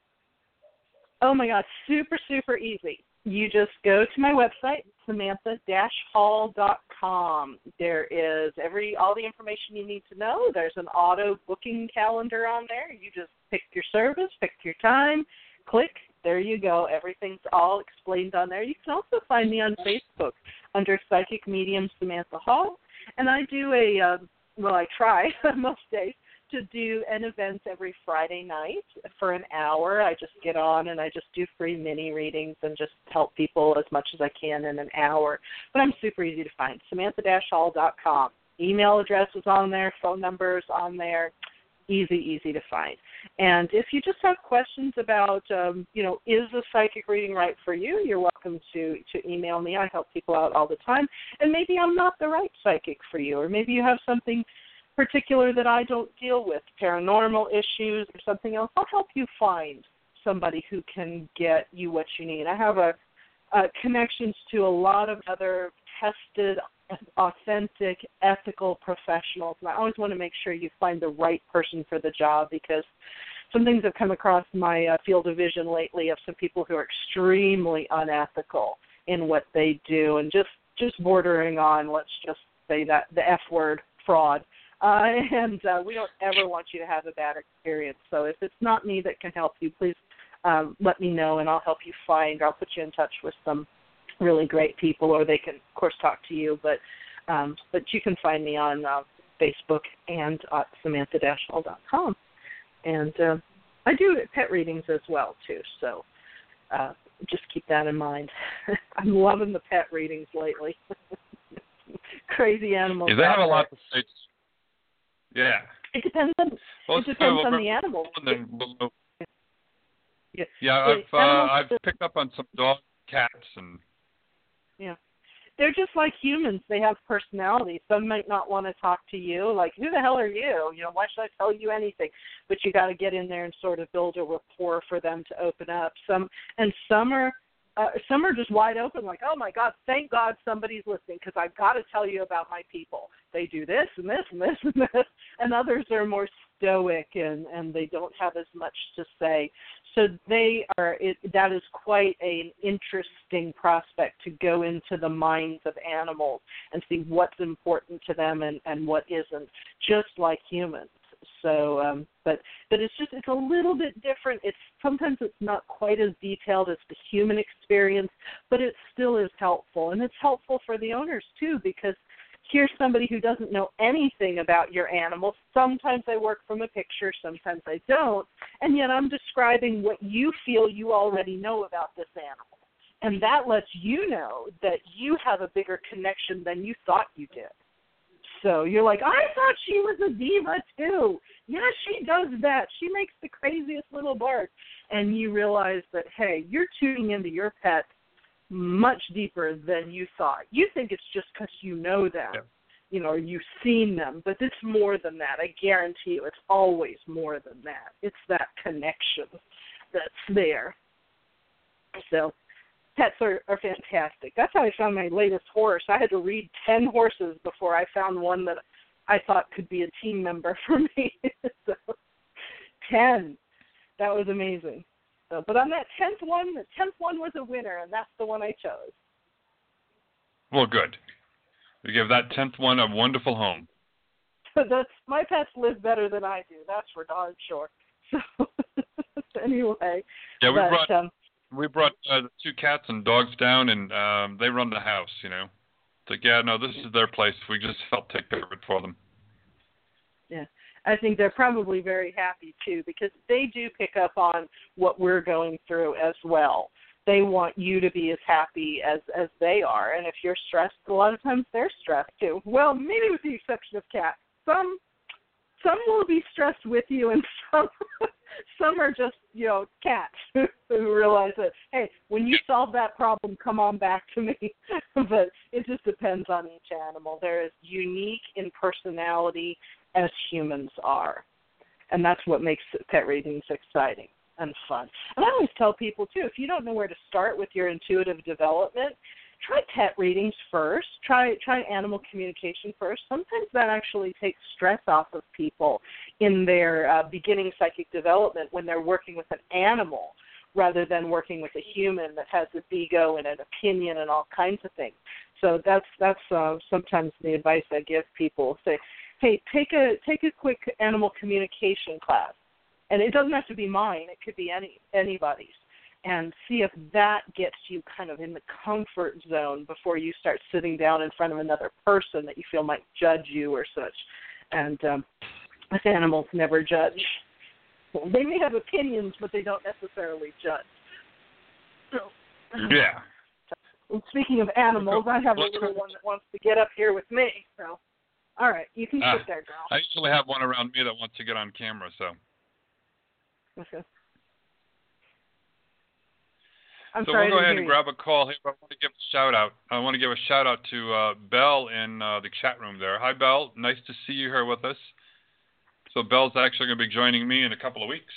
Oh my God, super super easy you just go to my website, samantha-hall.com. There is every all the information you need to know. There's an auto booking calendar on there. You just pick your service, pick your time, click. There you go. Everything's all explained on there. You can also find me on Facebook under Psychic Medium Samantha Hall, and I do a uh, well, I try most days to do an event every Friday night for an hour. I just get on and I just do free mini readings and just help people as much as I can in an hour. But I'm super easy to find. Samantha-Hall.com. Email address is on there, phone numbers on there. Easy, easy to find. And if you just have questions about, um, you know, is a psychic reading right for you, you're welcome to to email me. I help people out all the time. And maybe I'm not the right psychic for you, or maybe you have something particular that I don't deal with, paranormal issues or something else, I'll help you find somebody who can get you what you need. I have a, a connections to a lot of other tested, authentic, ethical professionals, and I always want to make sure you find the right person for the job because some things have come across my uh, field of vision lately of some people who are extremely unethical in what they do and just just bordering on let's just say that the F word fraud uh, and uh, we don't ever want you to have a bad experience. So if it's not me that can help you, please um, let me know, and I'll help you find. I'll put you in touch with some really great people, or they can, of course, talk to you. But um, but you can find me on uh, Facebook and at Samantha-Hall.com. And uh, I do pet readings as well too, so uh, just keep that in mind. I'm loving the pet readings lately. Crazy animals. Yeah, they have a lot to. Yeah. It depends on. Well, it depends on the animal. yeah, yeah I've uh, I've picked up on some dogs, cats, and yeah, they're just like humans. They have personality. Some might not want to talk to you. Like, who the hell are you? You know, why should I tell you anything? But you got to get in there and sort of build a rapport for them to open up. Some and some are uh, some are just wide open, like, oh my God, thank God somebody's listening because I've got to tell you about my people. They do this and this and this and this, and others are more stoic and and they don't have as much to say. So they are. It, that is quite an interesting prospect to go into the minds of animals and see what's important to them and and what isn't, just like humans. So, um, but but it's just it's a little bit different. It's sometimes it's not quite as detailed as the human experience, but it still is helpful, and it's helpful for the owners too because here's somebody who doesn't know anything about your animal. Sometimes I work from a picture, sometimes I don't, and yet I'm describing what you feel you already know about this animal. And that lets you know that you have a bigger connection than you thought you did so. You're like, I thought she was a diva too. Yeah, she does that. She makes the craziest little bark. And you realize that, hey, you're tuning into your pet much deeper than you thought. You think it's just because you know them, yeah. you know, you've seen them, but it's more than that. I guarantee you, it's always more than that. It's that connection that's there. So pets are, are fantastic. That's how I found my latest horse. I had to read ten horses before I found one that I thought could be a team member for me. so ten. That was amazing. So, but on that tenth one, the tenth one was a winner, and that's the one I chose. Well, good. We give that tenth one a wonderful home. the, my pets live better than I do. That's for darn sure. So anyway, yeah, we but, brought um, we brought uh, two cats and dogs down, and um, they run the house. You know, it's like yeah, no, this is their place. We just help take care of it for them. Yeah, I think they're probably very happy too because they do pick up on what we're going through as well. They want you to be as happy as as they are, and if you're stressed, a lot of times they're stressed too. Well, maybe with the exception of cats. Some some will be stressed with you, and some some are just you know cats who realize that hey, when you solve that problem, come on back to me. but it just depends on each animal. They're as unique in personality as humans are, and that's what makes pet readings exciting and fun. And I always tell people too, if you don't know where to start with your intuitive development, try pet readings first. Try try animal communication first. Sometimes that actually takes stress off of people in their uh, beginning psychic development when they're working with an animal rather than working with a human that has an ego and an opinion and all kinds of things. So that's that's uh, sometimes the advice I give people. Say, hey, take a take a quick animal communication class, and it doesn't have to be mine. It could be any anybody's and see if that gets you kind of in the comfort zone before you start sitting down in front of another person that you feel might judge you or such. And um, with animals, never judge. They may have opinions, but they don't necessarily judge. So, yeah. And speaking of animals, I have a little one that wants to get up here with me. So, all right, you can sit uh, there, girl. I usually have one around me that wants to get on camera. So. Okay. I'm so we'll go ahead and grab a call here. I want to give a shout out. I want to give a shout out to uh, Belle in uh, the chat room there. Hi, Belle. Nice to see you here with us. So Belle's actually going to be joining me in a couple of weeks.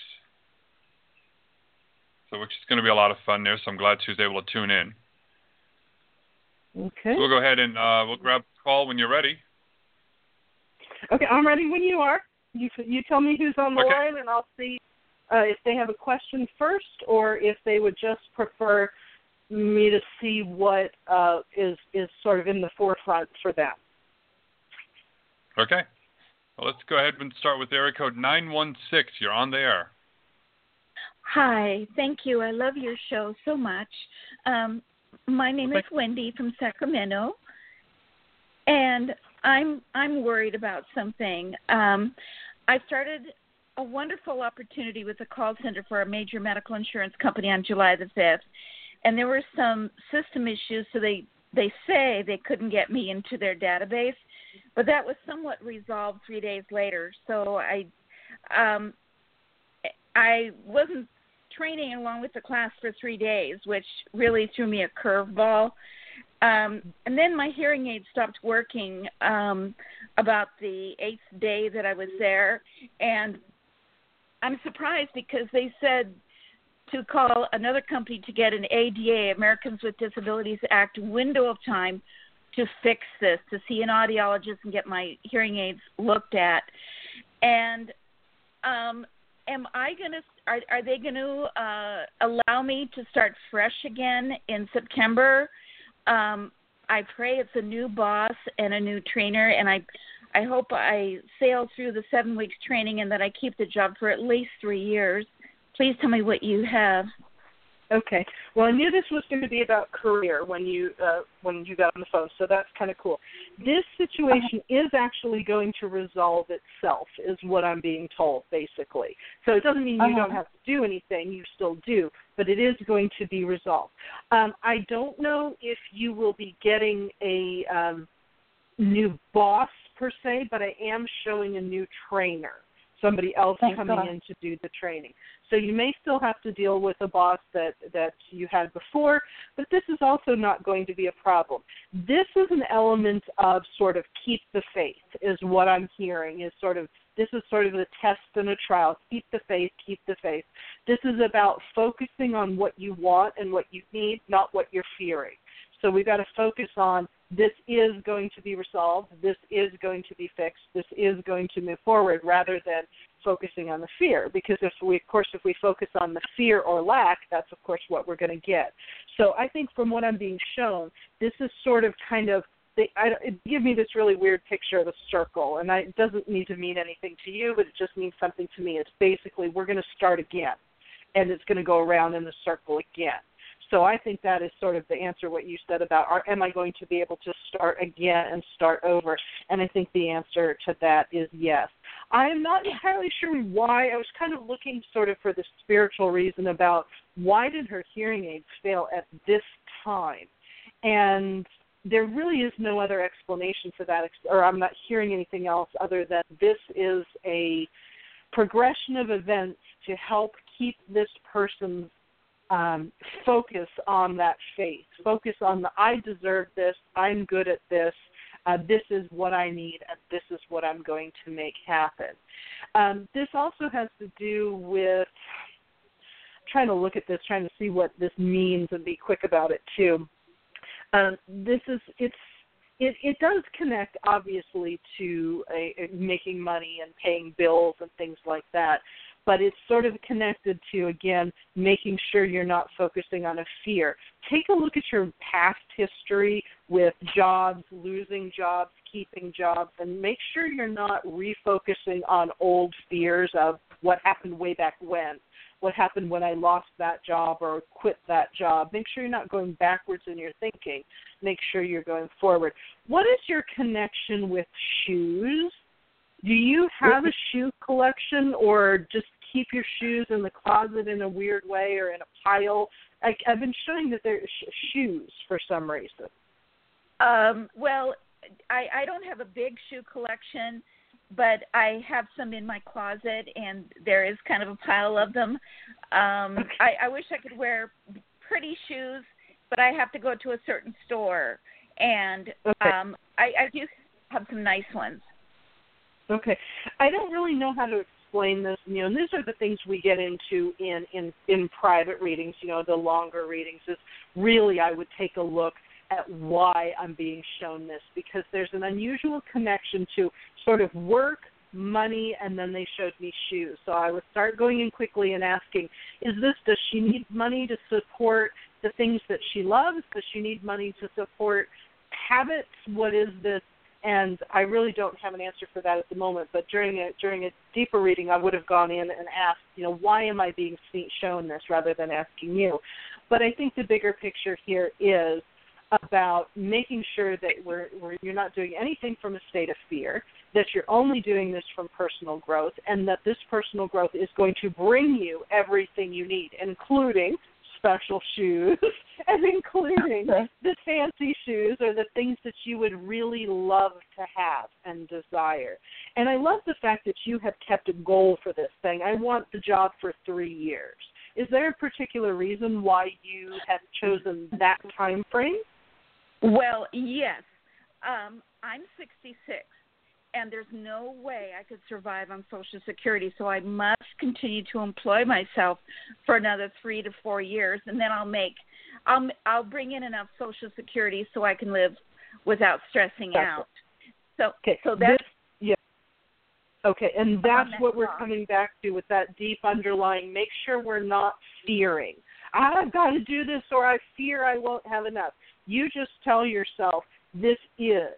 So which is going to be a lot of fun there. So I'm glad she was able to tune in. Okay. So we'll go ahead and uh, we'll grab a call when you're ready. Okay, I'm ready when you are. You you tell me who's on the okay. line, and I'll see uh, if they have a question first, or if they would just prefer me to see what uh, is is sort of in the forefront for them. Okay. Well, let's go ahead and start with area code 916. You're on the air. Hi, thank you. I love your show so much. Um, my name well, is Wendy from Sacramento, and I'm I'm worried about something. Um, I started a wonderful opportunity with the call center for a major medical insurance company on July the 5th. And there were some system issues, so they they say they couldn't get me into their database, but that was somewhat resolved three days later. So I um, I wasn't training along with the class for three days, which really threw me a curveball. Um, and then my hearing aid stopped working um, about the eighth day that I was there, and I'm surprised because they said to call another company to get an ADA, Americans with Disabilities Act, window of time to fix this, to see an audiologist and get my hearing aids looked at. And um, am I going to, are, are they going to uh, allow me to start fresh again in September? Um, I pray it's a new boss and a new trainer, and I, I hope I sail through the seven weeks training and that I keep the job for at least three years. Please tell me what you have. Okay. Well, I knew this was going to be about career when you uh, when you got on the phone, so that's kind of cool. This situation is actually going to resolve itself, is what I'm being told, basically. So it doesn't mean you uh-huh. don't have to do anything; you still do, but it is going to be resolved. Um, I don't know if you will be getting a um, new boss per se, but I am showing a new trainer somebody else coming God. in to do the training. So you may still have to deal with a boss that that you had before, but this is also not going to be a problem. This is an element of sort of keep the faith is what I'm hearing is sort of this is sort of a test and a trial. Keep the faith, keep the faith. This is about focusing on what you want and what you need, not what you're fearing. So we've got to focus on this is going to be resolved, this is going to be fixed, this is going to move forward, rather than focusing on the fear. Because if we, of course, if we focus on the fear or lack, that's of course what we're going to get. So I think from what I'm being shown, this is sort of kind of they I, it give me this really weird picture of a circle, and I, it doesn't need to mean anything to you, but it just means something to me. It's basically we're going to start again, and it's going to go around in the circle again. So I think that is sort of the answer what you said about are, am I going to be able to start again and start over? And I think the answer to that is yes. I am not entirely sure why. I was kind of looking sort of for the spiritual reason about why did her hearing aids fail at this time, and there really is no other explanation for that, or I'm not hearing anything else other than this is a progression of events to help keep this person's um, focus on that faith. Focus on the I deserve this, I'm good at this, uh, this is what I need, and this is what I'm going to make happen. Um, this also has to do with trying to look at this, trying to see what this means, and be quick about it too. Um, this is it's it, it does connect obviously to a, a making money and paying bills and things like that but it's sort of connected to again making sure you're not focusing on a fear. Take a look at your past history with jobs, losing jobs, keeping jobs, and make sure you're not refocusing on old fears of what happened way back when. What happened when I lost that job or quit that job? Make sure you're not going backwards in your thinking. Make sure you're going forward. What is your connection with shoes? Do you have a shoe collection or just keep your shoes in the closet in a weird way or in a pile? I, I've been showing that they're sh- shoes for some reason. Um, well, I, I don't have a big shoe collection, but I have some in my closet, and there is kind of a pile of them. Um, Okay. I, I wish I could wear pretty shoes, but I have to go to a certain store, and Okay. um, I, I do have some nice ones. Okay. I don't really know how to explain this, you know, and these are the things we get into in in in private readings, you know, the longer readings is really I would take a look at why I'm being shown this because there's an unusual connection to sort of work, money, and then they showed me shoes. So I would start going in quickly and asking, is this does she need money to support the things that she loves? Does she need money to support habits? What is this? And I really don't have an answer for that at the moment. But during a during a deeper reading, I would have gone in and asked, you know, why am I being shown this rather than asking you. But I think the bigger picture here is about making sure that we're, we're you're not doing anything from a state of fear, that you're only doing this from personal growth, and that this personal growth is going to bring you everything you need, including special shoes and including the fancy shoes or the things that you would really love to have and desire. And I love the fact that you have kept a goal for this thing. I want the job for three years. Is there a particular reason why you have chosen that time frame? Well, yes. Um, I'm 66 and there's no way I could survive on Social Security. So I must continue to employ myself for another three to four years, and then I'll make, I'll I'll bring in enough Social Security so I can live without stressing that's out. So okay, so that's this, yeah. Okay, and that's that what we're coming back to with that deep underlying. Make sure we're not fearing. I've got to do this, or I fear I won't have enough. You just tell yourself, this is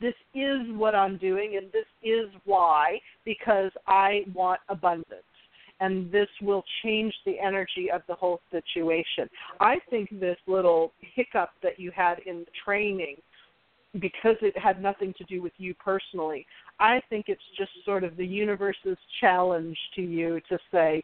this is what I'm doing and this is why because I want abundance and this will change the energy of the whole situation. I think this little hiccup that you had in the training because it had nothing to do with you personally. I think it's just sort of the universe's challenge to you to say,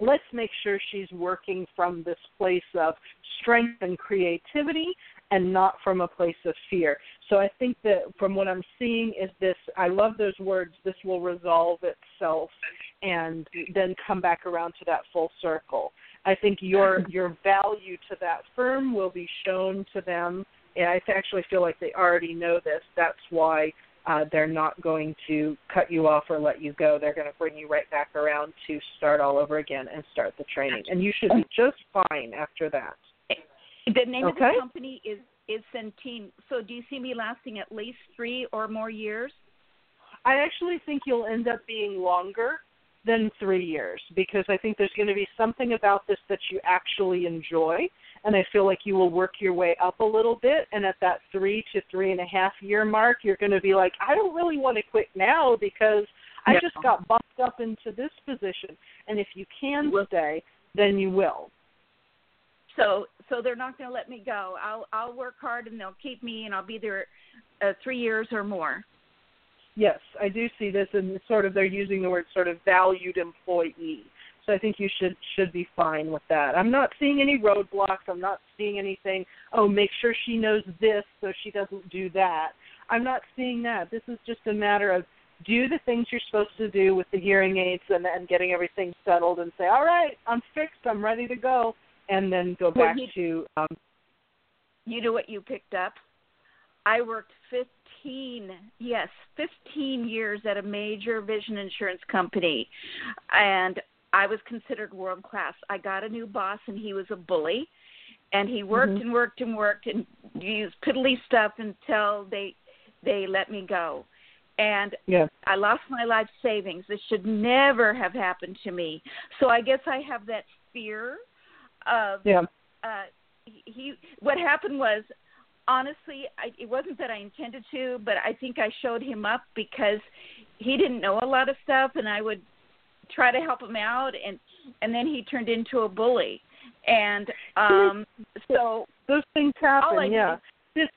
let's make sure she's working from this place of strength and creativity and not from a place of fear. So I think that from what I'm seeing is this I love those words, this will resolve itself and then come back around to that full circle. I think your your value to that firm will be shown to them and I actually feel like they already know this. That's why uh, they're not going to cut you off or let you go. They're going to bring you right back around to start all over again and start the training. And you should be just fine after that. The name of the company is is Centene. So do you see me lasting at least three or more years? I actually think you'll end up being longer than three years because I think there's going to be something about this that you actually enjoy. And I feel like you will work your way up a little bit. And at that three to three and a half year mark, you're going to be like, I don't really want to quit now because I No. just got bumped up into this position. And if you can stay, then you will. So so they're not going to let me go. I'll I'll work hard and they'll keep me and I'll be there uh, three years or more. Yes, I do see this, and sort of they're using the word sort of valued employee. So I think you should should be fine with that. I'm not seeing any roadblocks. I'm not seeing anything. Oh, make sure she knows this so she doesn't do that. I'm not seeing that. This is just a matter of do the things you're supposed to do with the hearing aids and, and getting everything settled, and say, all right, I'm fixed. I'm ready to go, and then go Well, back you- to um, You know what you picked up? I worked 15, yes, 15 years at a major vision insurance company, and I was considered world class. I got a new boss, and he was a bully, and he worked Mhm. and worked and worked and used piddly stuff until they they let me go. And yeah. I lost my life savings. This should never have happened to me. So I guess I have that fear of Yeah. uh he, he what happened was honestly I, it wasn't that I intended to, but I think I showed him up because he didn't know a lot of stuff and I would try to help him out and and then he turned into a bully. And um so Those things happen. did Yeah. This,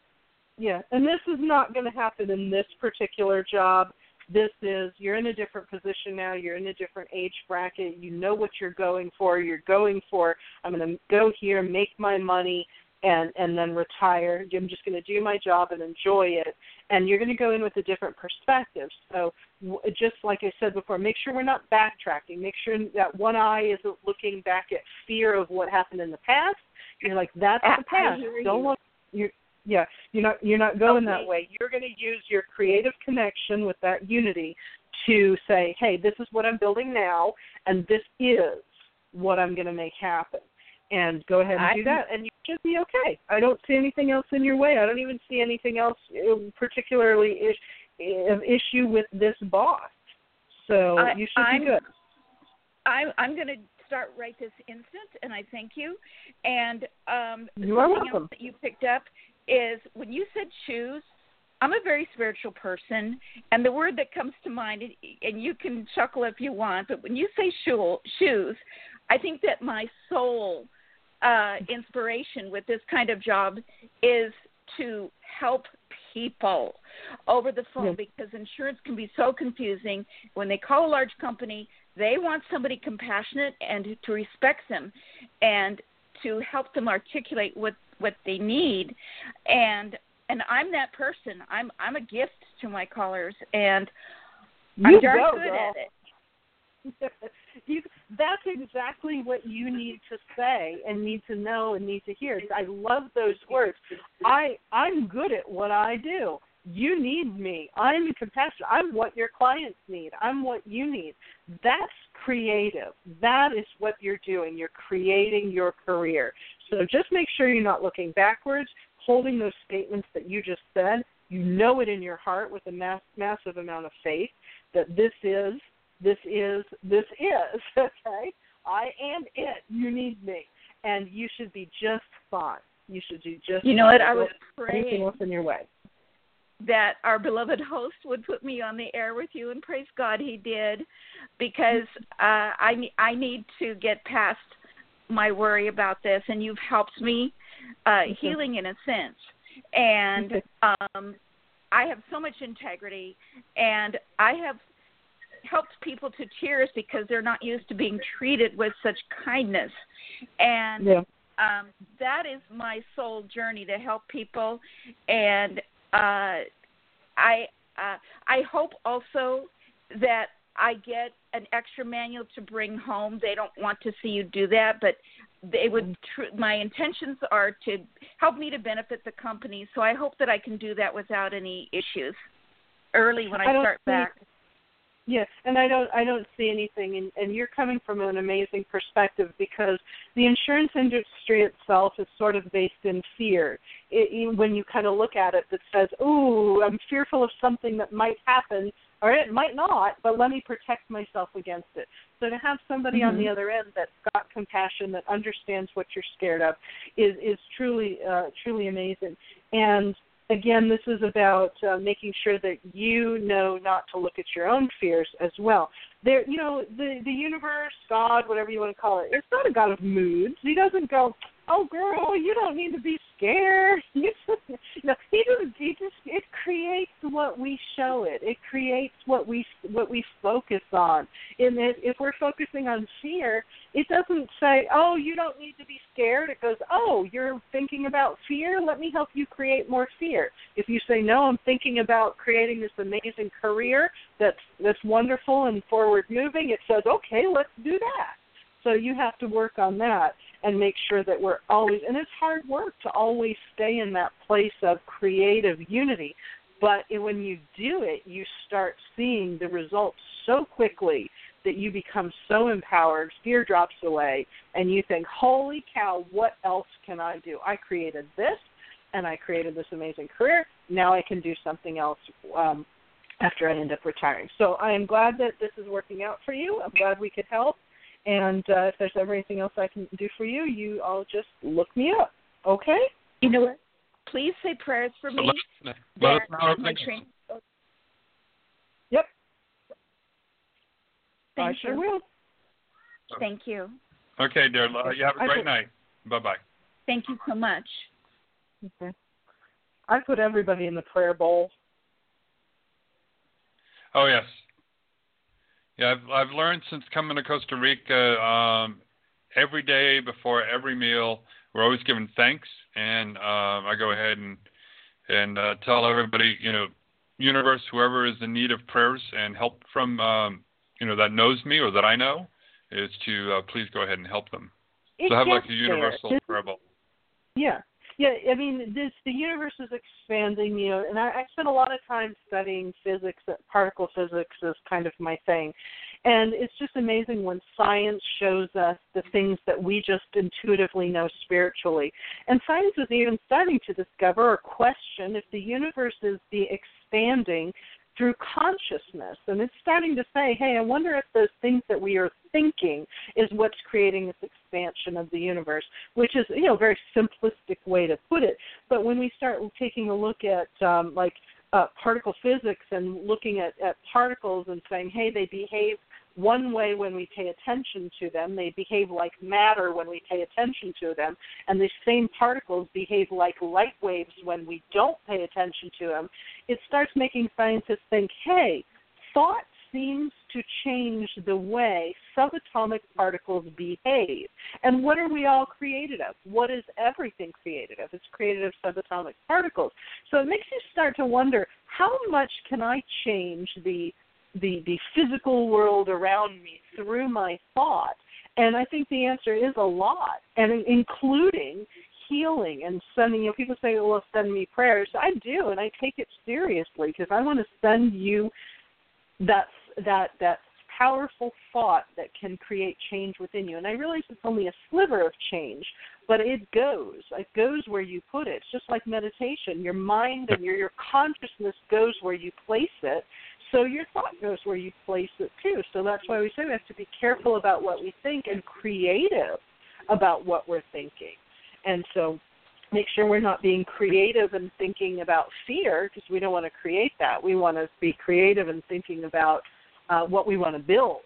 yeah, and this is not going to happen in this particular job. This is you're in a different position now. You're in a different age bracket. You know what you're going for. You're going for I'm going to go here, make my money, and and then retire. I'm just going to do my job and enjoy it. And you're going to go in with a different perspective. So w- just like I said before, make sure we're not backtracking. Make sure that one eye isn't looking back at fear of what happened in the past. You're like that's the past. Don't look. You're yeah. You're not you're not going that way. You're going to use your creative connection with that unity to say, hey, this is what I'm building now, and this is what I'm going to make happen. And go ahead and I- do that, and you should be okay. I don't see anything else in your way. I don't even see anything else uh, particularly is, of issue with this boss. So I- you should I'm- be good. i'm I'm going to start right this instant and I thank you. And um You are welcome. that you picked up is when you said shoes, I'm a very spiritual person, and the word that comes to mind, and- you can chuckle if you want, but when you say shoe, shoes, I think that my soul uh, inspiration with this kind of job is to help people over the phone Yeah. because insurance can be so confusing. When they call a large company, they want somebody compassionate and to respect them and to help them articulate what what they need and and I'm that person. I'm I'm a gift to my callers and I'm You darn go, good girl. at it. you, that's exactly what you need to say and need to know and need to hear. I love those words. I I'm good at what I do. You need me. I'm compassionate. I'm what your clients need. I'm what you need. That's creative. That is what you're doing. You're creating your career. So just make sure you're not looking backwards, holding those statements that you just said. You know it in your heart with a mass, massive amount of faith that this is this is this is okay i am it you need me and you should be just fine you should do just You know what? I was praying. anything else in your way that our beloved host would put me on the air with you, and praise God he did, because uh, I I need to get past my worry about this, and you've helped me uh, healing in a sense, and um, I have so much integrity, and I have helped people to tears because they're not used to being treated with such kindness, and yeah. um, that is my soul journey to help people, and uh, I uh, I hope also that I get an extra manual to bring home. They don't want to see you do that, but they would. Mm-hmm. Tr- my intentions are to help me to benefit the company. So I hope that I can do that without any issues early when I, I start see- back. Yes, and I don't I don't see anything and, and you're coming from an amazing perspective because the insurance industry itself is sort of based in fear. It, when you kind of look at it that says, "Ooh, I'm fearful of something that might happen or it might not, but let me protect myself against it." So to have somebody on Mhm. the other end that's got compassion that understands what you're scared of is is truly uh truly amazing. And again, this is about uh, making sure that you know not to look at your own fears as well. There, you know, the the universe, God, whatever you want to call it, it's not a God of moods. He doesn't go, "Oh, girl, you don't need to be scared." No, he doesn't. He just it creates what we show it. It creates what we what we focus on. And if if we're focusing on fear, it doesn't say, "Oh, you don't need to be scared." It goes, "Oh, you're thinking about fear. Let me help you create more fear." If you say, "No, I'm thinking about creating this amazing career that's that's wonderful and forward moving," it says, "Okay, let's do that." So you have to work on that and make sure that we're always and it's hard work to always stay in that place of creative unity. But when you do it, you start seeing the results so quickly that you become so empowered, fear drops away, and you think, holy cow, what else can I do? I created this, and I created this amazing career. Now I can do something else um, after I end up retiring. So I am glad that this is working out for you. I'm glad we could help. And uh, if there's ever anything else I can do for you, you all just look me up. Okay? You know what? Please say prayers for me. Let, let us that my things- training. Yep. Thank I sure you. will. Thank you. Okay, dear. Uh, You have a great put- night. Bye bye. Thank you so much. Okay. I put everybody in the prayer bowl. Oh yes. Yeah, I've I've learned since coming to Costa Rica. Um, every day before every meal, we're always giving thanks, and um, I go ahead and and uh, tell everybody, you know, universe, whoever is in need of prayers and help from, um, you know, that knows me or that I know, is to uh, please go ahead and help them. It so have like a universal This- prayer bowl. Yeah, yeah. I mean, this the universe is expanding. You know, and I, I spent a lot of time studying physics. uh, Particle physics is kind of my thing, and it's just amazing when science shows us the things that we just intuitively know spiritually. And science is even starting to discover or question if the universe is the expanding through consciousness. And it's starting to say, hey, I wonder if those things that we are thinking is what's creating this expansion of the universe, which is, you know, a very simplistic way to put it. But when we start taking a look at um, like uh, particle physics and looking at, at particles and saying, hey, they behave one way when we pay attention to them. They behave like matter when we pay attention to them. And these same particles behave like light waves when we don't pay attention to them. It starts making scientists think hey, thought seems to change the way subatomic particles behave. And what are we all created of? What is everything created of? It's created of subatomic particles. So it makes you start to wonder how much can I change the the the physical world around me through my thought? And I think the answer is a lot, and including healing and sending. You know, people say, "Well, send me prayers." I do, and I take it seriously because I want to send you that that that powerful thought that can create change within you. And I realize it's only a sliver of change, but it goes. It goes where you put it. It's just like meditation. Your mind and your your consciousness goes where you place it. So your thought goes where you place it too. So that's why we say we have to be careful about what we think and creative about what we're thinking. And so make sure we're not being creative and thinking about fear because we don't want to create that. We want to be creative and thinking about uh, what we want to build.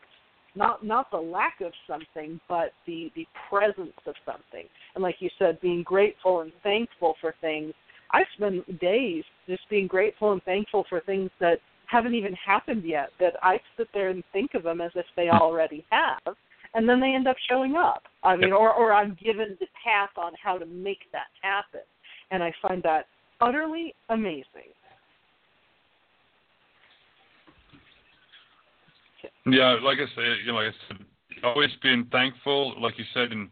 Not not the lack of something, but the the presence of something. And like you said, being grateful and thankful for things. I spend days just being grateful and thankful for things that haven't even happened yet. That I sit there and think of them as if they already have, and then they end up showing up. I mean, or or I'm given the path on how to make that happen, and I find that utterly amazing. Yeah, like I said, you know, like I said, always being thankful, like you said, and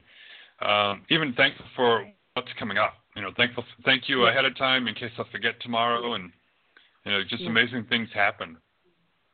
um, even thankful for what's coming up. You know, thankful, thank you ahead of time in case I forget tomorrow, and you know, just amazing things happen.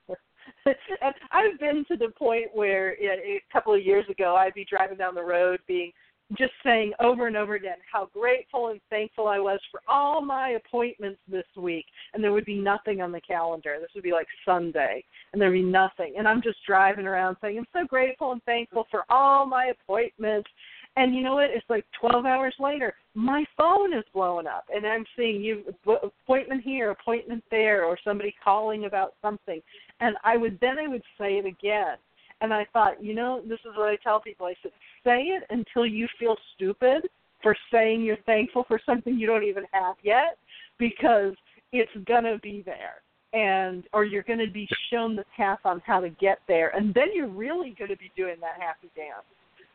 and I've been to the point where a couple of years ago I'd be driving down the road being just saying over and over again how grateful and thankful I was for all my appointments this week. And there would be nothing on the calendar. This would be like Sunday, and there'd be nothing. And I'm just driving around saying, I'm so grateful and thankful for all my appointments. And you know what? It's like 12 hours later, my phone is blowing up, and I'm seeing you appointment here, appointment there, or somebody calling about something. And I would then I would say it again, and I thought, you know, this is what I tell people. I said, say it until you feel stupid for saying you're thankful for something you don't even have yet, because it's gonna be there and or you're going to be shown the path on how to get there and then you're really going to be doing that happy dance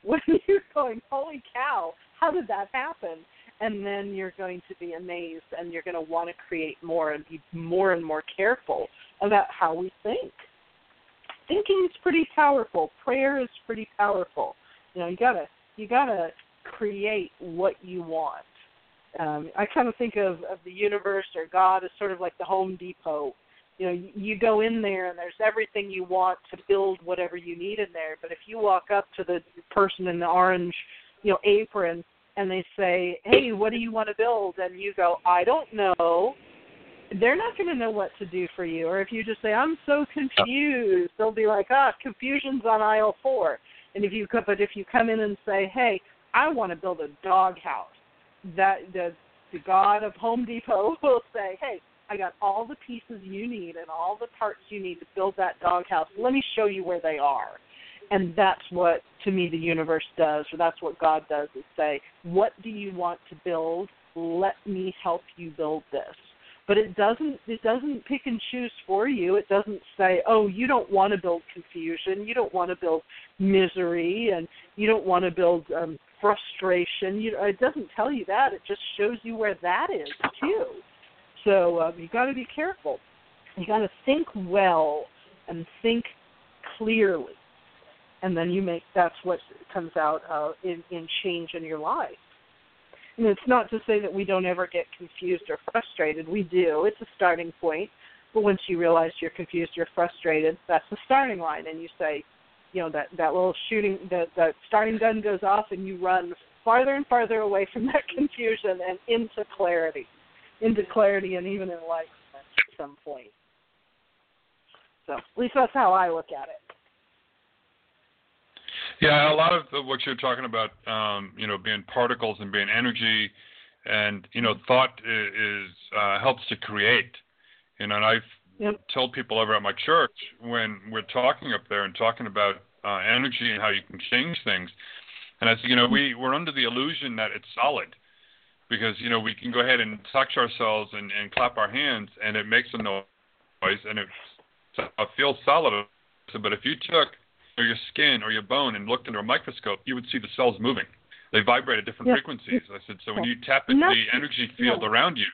when you're going, holy cow, how did that happen? And then you're going to be amazed and you're going to want to create more and be more and more careful about how we think. Thinking is pretty powerful. Prayer is pretty powerful. You know, you gotta you gotta create what you want. Um, I kind of think of, of the universe or God as sort of like the Home Depot you know you go in there and there's everything you want to build whatever you need in there. But if you walk up to the person in the orange you know apron and they say hey what do you want to build? and you go i don't know they're not going to know what to do for you. Or if you just say i'm so confused they'll be like ah confusion's on aisle four. And if you but if you come in and say hey i want to build a dog house that the the god of home depot will say hey I got all the pieces you need and all the parts you need to build that doghouse. Let me show you where they are. And that's what, to me, the universe does, or that's what God does, is say, what do you want to build? Let me help you build this. But it doesn't it doesn't pick and choose for you. It doesn't say, oh, you don't want to build confusion, you don't want to build misery, and you don't want to build um, frustration. You, it doesn't tell you that. It just shows you where that is too. So um, you got to be careful. You got to think well and think clearly, and then you make that's what comes out uh, in in change in your life. And it's not to say that we don't ever get confused or frustrated. We do. It's a starting point. But once you realize you're confused, you're frustrated, that's the starting line. And you say, you know, that, that little shooting, that, that starting gun goes off and you run farther and farther away from that confusion and into clarity into clarity and even enlightenment at some point. So at least that's how I look at it. Yeah, a lot of what you're talking about, um, you know, being particles and being energy, and you know, thought is uh, helps to create. You know, and I've yep. tell people over at my church when we're talking up there and talking about uh, energy and how you can change things. And I said, you know, we we're under the illusion that it's solid because you know we can go ahead and touch ourselves and, and clap our hands and it makes a noise and it feels solid. But if you took your skin or your bone and looked under a microscope, you would see the cells moving. They vibrate at different frequencies. I said, so when you tap into the energy field yeah. around you,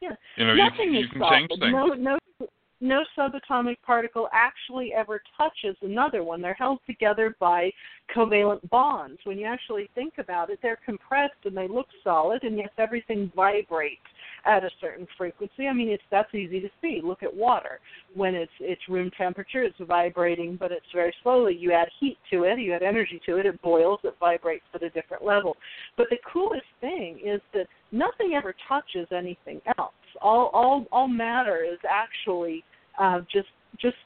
yeah. you know, Nothing you, is you can solid. change things. No, no, no subatomic particle actually ever touches another one. They're held together by covalent bonds. When you actually think about it, they're compressed and they look solid, and yet everything vibrates at a certain frequency. I mean, it's that's easy to see. Look at water. When it's it's room temperature, it's vibrating, but it's very slowly. You add heat to it, you add energy to it, it boils, it vibrates at a different level. But the coolest thing is that nothing ever touches anything else. All all all matter is actually uh, just just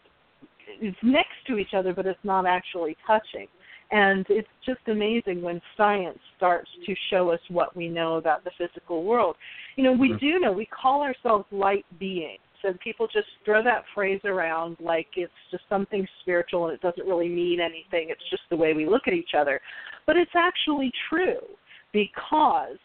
it's next to each other, but it's not actually touching. And it's just amazing when science starts to show us what we know about the physical world. You know, we do know we call ourselves light beings, and people just throw that phrase around like it's just something spiritual and it doesn't really mean anything. It's just the way we look at each other. But it's actually true because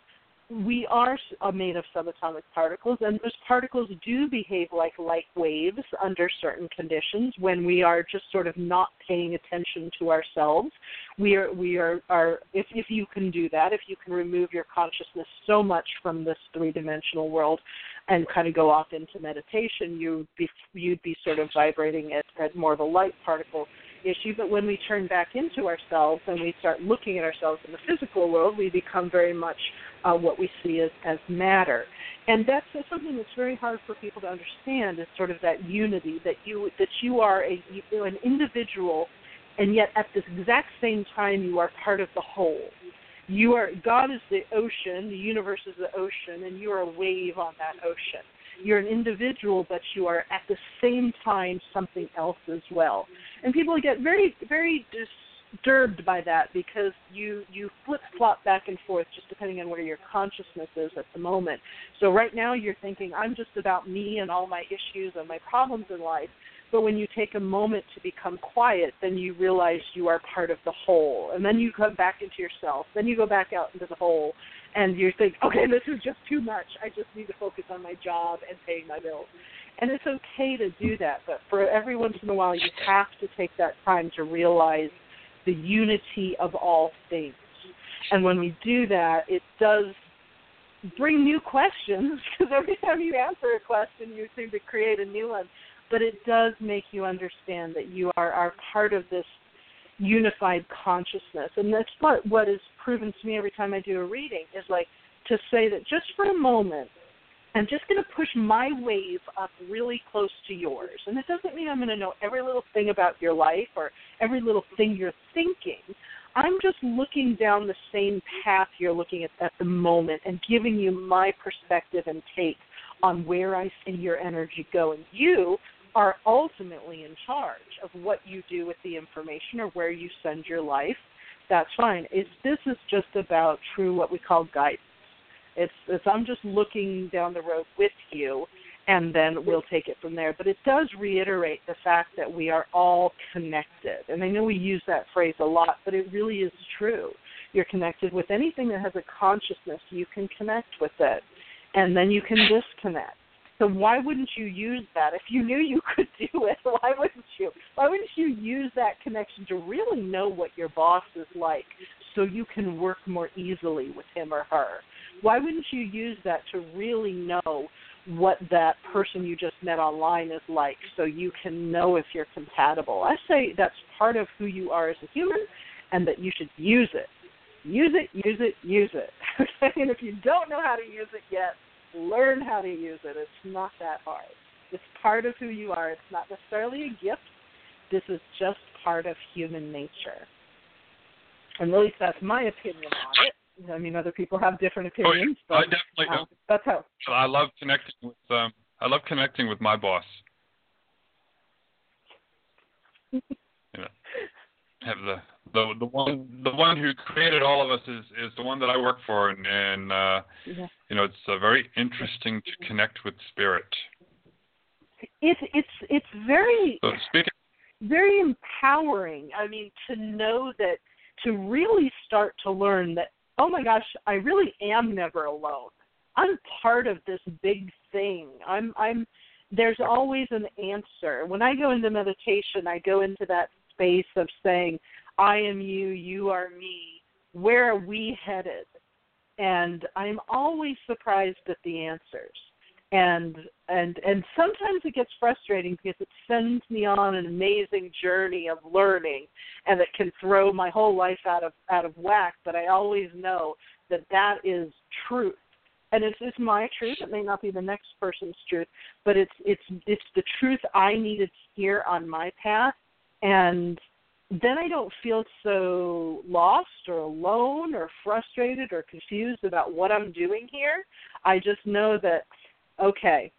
we are uh, made of subatomic particles, and those particles do behave like light waves under certain conditions when we are just sort of not paying attention to ourselves. We are, we are, are if, if you can do that, if you can remove your consciousness so much from this three dimensional world and kind of go off into meditation, you'd be, you'd be sort of vibrating at, at more of a light particle issue. But when we turn back into ourselves and we start looking at ourselves in the physical world, we become very much uh, what we see as, as matter. And that's something that's very hard for people to understand is sort of that unity that you that you are a you an individual, and yet at this exact same time you are part of the whole. You are God is the ocean, the universe is the ocean, and you are a wave on that ocean. You're an individual, but you are at the same time something else as well. And people get very very disturbed by that because you you flip flop back and forth just depending on where your consciousness is at the moment. So right now you're thinking I'm just about me and all my issues and my problems in life. But when you take a moment to become quiet, then you realize you are part of the whole. And then you come back into yourself. Then you go back out into the whole and you think, okay, this is just too much. I just need to focus on my job and paying my bills. And it's okay to do that, but for every once in a while, you have to take that time to realize the unity of all things. And when we do that, it does bring new questions because every time you answer a question, you seem to create a new one. But it does make you understand that you are, are part of this unified consciousness. And that's what, what is proven to me every time I do a reading is like to say that just for a moment, I'm just going to push my wave up really close to yours. And it doesn't mean I'm going to know every little thing about your life or every little thing you're thinking. I'm just looking down the same path you're looking at at the moment and giving you my perspective and take on where I see your energy going. You are ultimately in charge of what you do with the information or where you send your life. That's fine. This is just about true what we call guidance it's, it's I'm just looking down the road with you, and then we'll take it from there. But it does reiterate the fact that we are all connected. And I know we use that phrase a lot, but it really is true. You're connected with anything that has a consciousness. You can connect with it, and then you can disconnect. So why wouldn't you use that if you knew you could do it? Why wouldn't you? Why wouldn't you use that connection to really know what your boss is like, so you can work more easily with him or her? why wouldn't you use that to really know what that person you just met online is like so you can know if you're compatible? I say that's part of who you are as a human and that you should use it. Use it, use it, use it. and if you don't know how to use it yet, learn how to use it. It's not that hard. It's part of who you are. It's not necessarily a gift. This is just part of human nature. And at least that's my opinion on it. I mean, other people have different opinions. Oh, yeah. but, I definitely uh, That's how. I love connecting with um, I love connecting with my boss. you know, have the the the one the one who created all of us is is the one that I work for, and and uh, yeah. you know it's uh, very interesting to connect with spirit. it's it's it's very So very empowering. I mean, to know that to really start to learn that oh my gosh, I really am never alone. I'm part of this big thing. I'm I'm there's always an answer. When I go into meditation, I go into that space of saying, I am you, you are me. Where are we headed? And I'm always surprised at the answers. And and and sometimes it gets frustrating because it sends me on an amazing journey of learning and it can throw my whole life out of out of whack, but I always know that that is truth and it's it's my truth. It may not be the next person's truth, but it's it's it's the truth I needed to hear on my path, and then I don't feel so lost or alone or frustrated or confused about what I'm doing here. I just know that okay,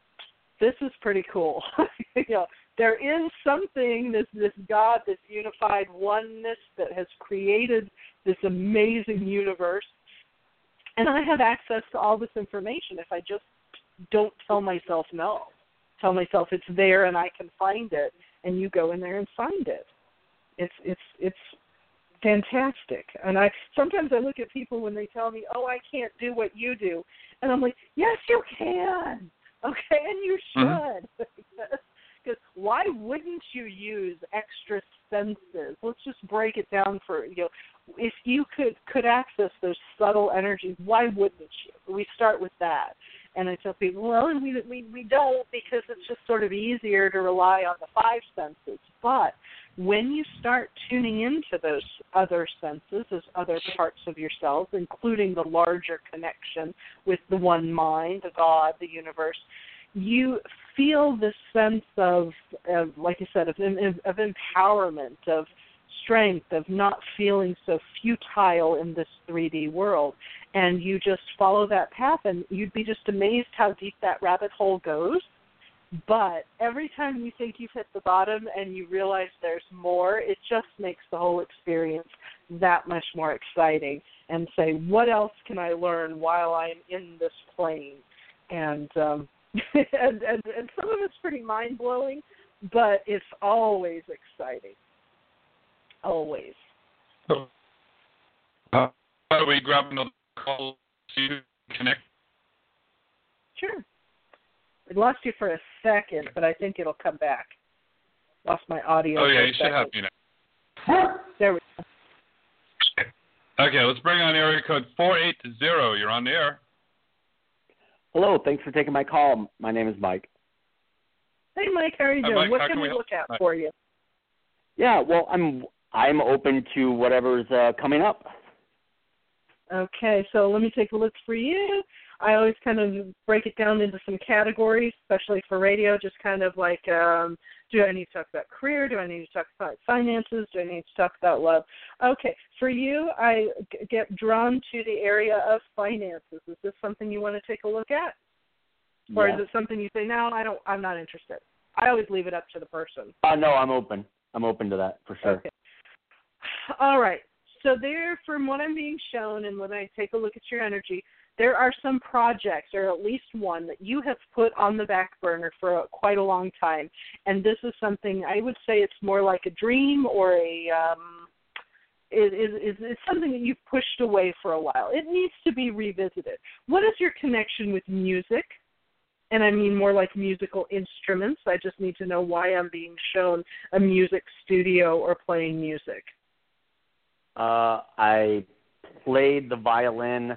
this is pretty cool. you know, there is something this this God, this unified oneness that has created this amazing universe and I have access to all this information if I just don't tell myself no. Tell myself it's there and I can find it and you go in there and find it. It's it's it's fantastic. And I sometimes I look at people when they tell me, "Oh, I can't do what you do." And I'm like, "Yes, you can." Okay, and you Mm-hmm. should. Because why wouldn't you use extra senses? Let's just break it down for you know if you could could access those subtle energies, why wouldn't you? We start with that, and I tell people, well, and we we we don't because it's just sort of easier to rely on the five senses. But when you start tuning into those other senses, those other parts of yourself, including the larger connection with the one mind, the God, the universe, you feel this sense of, of like I said, of, of empowerment, of strength of not feeling so futile in this 3D world. And you just follow that path, and you'd be just amazed how deep that rabbit hole goes. But every time you think you've hit the bottom and you realize there's more, it just makes the whole experience that much more exciting. And say, what else can I learn while I'm in this plane? And um, and, and and some of it's pretty mind blowing, but it's always exciting always. So, uh, are we grab another call to connect? Sure. We lost you for a second, but I think it'll come back. Lost my audio. Oh yeah, you should have me now. There we go. Okay, let's bring on area code four eight zero. You're on the air. Hello, thanks for taking my call. My name is Mike. Hey, Mike, how are you doing? Mike, what can can we we look at Hi. for you? Yeah, well, I'm I'm open to whatever's uh, coming up. Okay, so let me take a look for you. I always kind of break it down into some categories, especially for radio, just kind of like um, do I need to talk about career? Do I need to talk about finances? Do I need to talk about love? Okay, for you, I g- get drawn to the area of finances. Is this something you want to take a look at? Or is it something you say, no, I don't, I'm not interested? I always leave it up to the person. Uh, no, I'm open. I'm open to that for sure. Okay. All right. So there, from what I'm being shown, and when I take a look at your energy, there are some projects, or at least one, that you have put on the back burner for a, quite a long time. And this is something I would say it's more like a dream or a. Um, is is it's something that you've pushed away for a while. It needs to be revisited. What is your connection with music? And I mean more like musical instruments. I just need to know why I'm being shown a music studio or playing music. Uh, I played the violin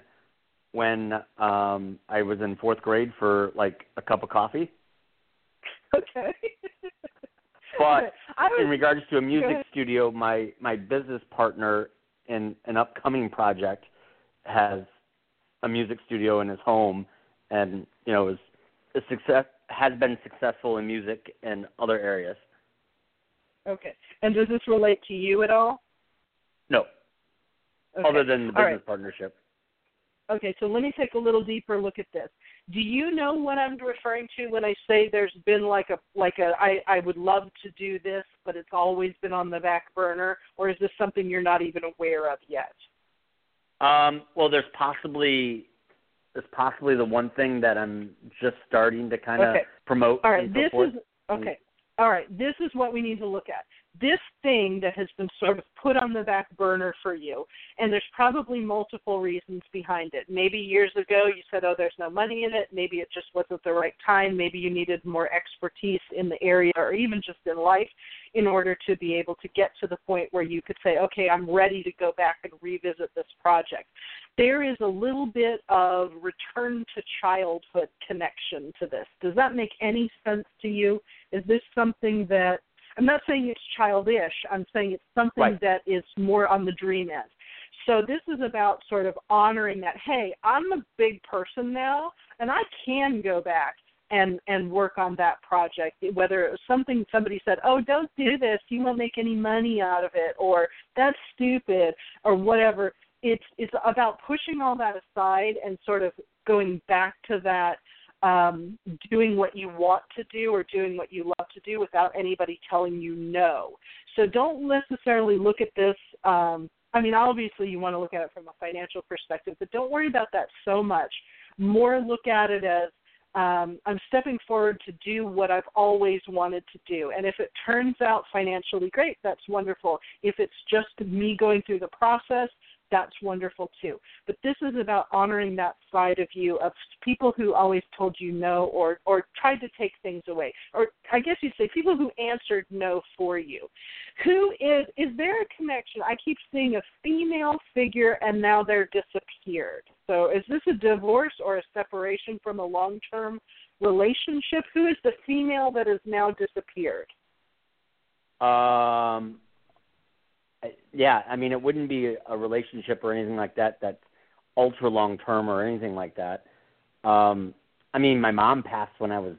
when um, I was in fourth grade for like a cup of coffee. Okay. But was, in regards to a music studio, my my business partner in an upcoming project has a music studio in his home, and you know is a success has been successful in music and other areas. okay. And does this relate to you at all? No, Okay. other than the business right. partnership. Okay, so let me take a little deeper look at this. Do you know what I'm referring to when I say there's been like a like a I I would love to do this, but it's always been on the back burner, or is this something you're not even aware of yet? Um, well, there's possibly there's possibly the one thing that I'm just starting to kind of Okay. promote All right, this forth. is Okay. All right. This is what we need to look at. This thing that has been sort of put on the back burner for you, and there's probably multiple reasons behind it. Maybe years ago you said, oh, there's no money in it. Maybe it just wasn't the right time. Maybe you needed more expertise in the area or even just in life in order to be able to get to the point where you could say, okay, I'm ready to go back and revisit this project. There is a little bit of return to childhood connection to this. Does that make any sense to you? Is this something that I'm not saying it's childish. I'm saying it's something right. that is more on the dream end. So this is about sort of honoring that. Hey, I'm a big person now, and I can go back and and work on that project. Whether it was something somebody said, "Oh, don't do this. You won't make any money out of it," or "That's stupid," or whatever. It's it's about pushing all that aside and sort of going back to that um, doing what you want to do or doing what you love to do without anybody telling you no. So don't necessarily look at this. Um, I mean, obviously, you want to look at it from a financial perspective, but don't worry about that so much. More look at it as um, I'm stepping forward to do what I've always wanted to do. And if it turns out financially great, that's wonderful. If it's just me going through the process, that's wonderful too. But this is about honoring that side of you of people who always told you no or or tried to take things away. Or I guess you'd say people who answered no for you. Who is is there a connection? I keep seeing a female figure and now they're disappeared. So is this a divorce or a separation from a long term relationship? Who is the female that has now disappeared? Um yeah, I mean, it wouldn't be a relationship or anything like that that's ultra long term or anything like that. Um, I mean, my mom passed when I was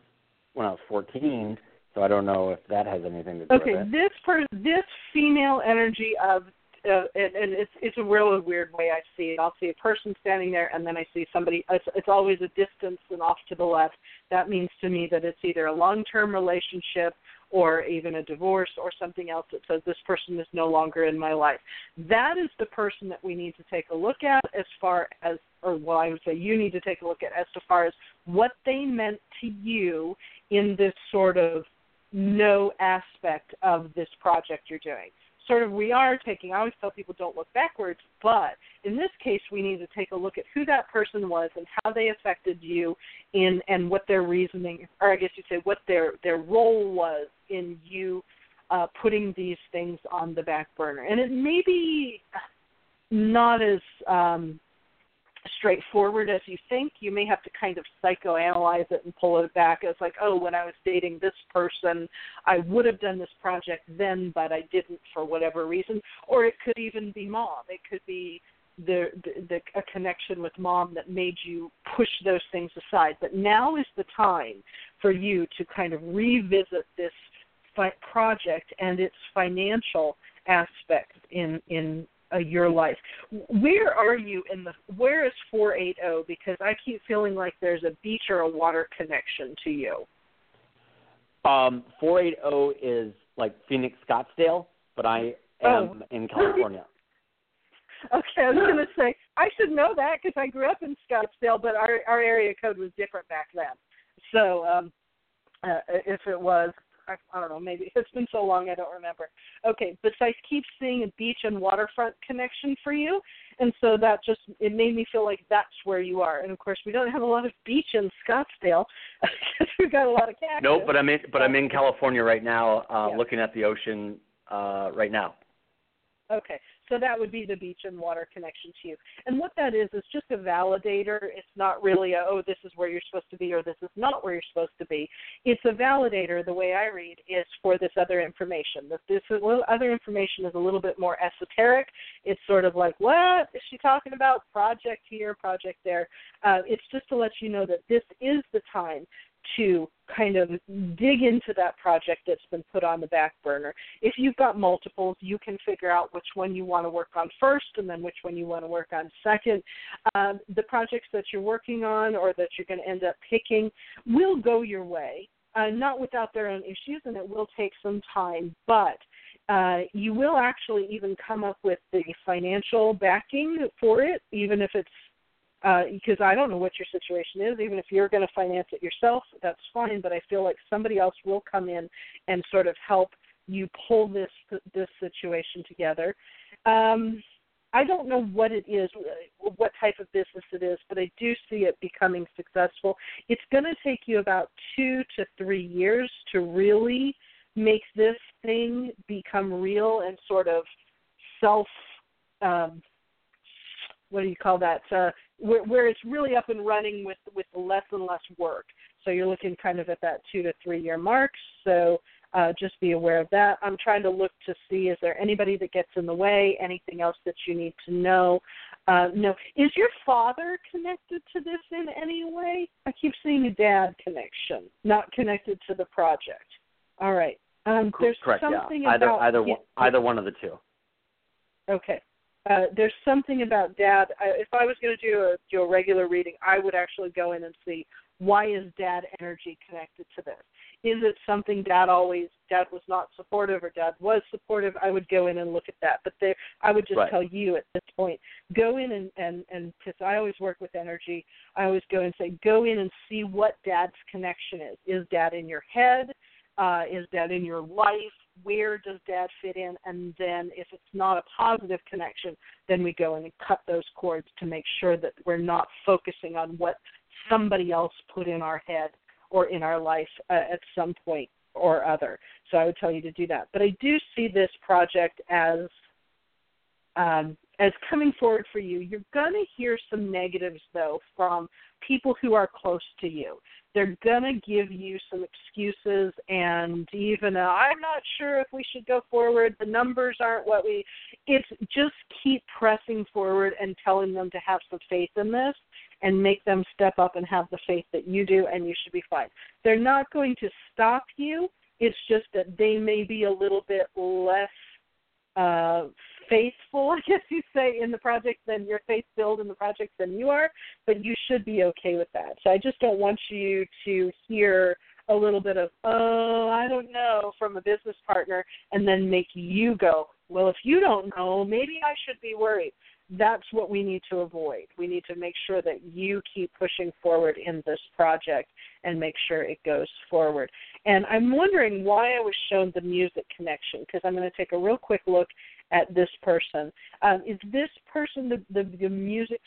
when I was 14, so I don't know if that has anything to do okay, with it. Okay, this per this female energy of uh, and, and it's it's a really weird way I see it. I'll see a person standing there, and then I see somebody. It's, it's always a distance and off to the left. That means to me that it's either a long-term relationship or even a divorce or something else that says this person is no longer in my life. That is the person that we need to take a look at as far as, or well, I would say you need to take a look at as far as what they meant to you in this sort of no aspect of this project you're doing sort of we are taking. I always tell people don't look backwards, but in this case, we need to take a look at who that person was and how they affected you in and what their reasoning, or I guess you'd say what their their role was in you uh, putting these things on the back burner. And it may be not as um, straightforward as you think. You may have to kind of psychoanalyze it and pull it back as like, oh, when I was dating this person, I would have done this project then, but I didn't for whatever reason. Or it could even be mom. It could be the, the, the a connection with mom that made you push those things aside. But now is the time for you to kind of revisit this fi- project and its financial aspect in in uh, your life. Where are you in the? Where is 480? Because I keep feeling like there's a beach or a water connection to you. Um, 480 is like Phoenix, Scottsdale, but I am oh. in California. okay, I was going to say I should know that because I grew up in Scottsdale, but our our area code was different back then. So um, uh, if it was I, I don't know, maybe it's been so long I don't remember. Okay, but I keep seeing a beach and waterfront connection for you, and so that just it made me feel like that's where you are. And of course, we don't have a lot of beach in Scottsdale because we've got a lot of cactus. Nope, but I'm in but I'm in California right now, uh, yeah. looking at the ocean uh, right now. Okay, so that would be the beach and water connection to you. And what that is is just a validator. It's not really a, oh, this is where you're supposed to be or this is not where you're supposed to be. It's a validator, the way I read, is for this other information. That this other information is a little bit more esoteric. It's sort of like, what is she talking about? Project here, project there. Uh, it's just to let you know that this is the time to kind of dig into that project that's been put on the back burner. If you've got multiples, you can figure out which one you want to work on first and then which one you want to work on second. Um, the projects that you're working on or that you're going to end up picking will go your way, uh, not without their own issues, and it will take some time, but uh, you will actually even come up with the financial backing for it, even if it's uh, because I don't know what your situation is. Even if you're going to finance it yourself, that's fine. But I feel like somebody else will come in and sort of help you pull this this situation together. Um, I don't know what it is, what type of business it is, but I do see it becoming successful. It's going to take you about two to three years to really make this thing become real and sort of self. Um, what do you call that? Uh, where, where it's really up and running with with less and less work. So you're looking kind of at that two to three year mark. So uh, just be aware of that. I'm trying to look to see is there anybody that gets in the way, anything else that you need to know. Uh, no, is your father connected to this in any way? I keep seeing a dad connection, not connected to the project. All right. Um, there's Correct. something yeah. Either about either one, either one of the two. Okay. Uh, there's something about dad. I, if I was going to do a do a regular reading, I would actually go in and see why is dad energy connected to this? Is it something dad always dad was not supportive or dad was supportive? I would go in and look at that. But there i would just right. tell you at this point go in and and and because i always work with energy i always go and say go in and see what dad's connection is. Is dad in your head? Uh is dad in your life where does dad fit in and then if it's not a positive connection then we go in and cut those cords to make sure that we're not focusing on what somebody else put in our head or in our life uh, at some point or other. So I would tell you to do that. But I do see this project as um, as coming forward for you. You're going to hear some negatives though from people who are close to you. They're going to give you some excuses and even i I'm not sure if we should go forward. The numbers aren't what we. It's just keep pressing forward and telling them to have some faith in this and make them step up and have the faith that you do, and you should be fine. They're not going to stop you. It's just that they may be a little bit less uh, faithful, I guess you say, in the project than your faith filled in the project than you are, but you should be okay with that. So I just don't want you to hear a little bit of, oh, I don't know, from a business partner, and then make you go, well, if you don't know, maybe I should be worried that's what we need to avoid. We need to make sure that you keep pushing forward in this project and make sure it goes forward. And I'm wondering why I was shown the music connection because I'm going to take a real quick look at this person. Um, is this person the, the the music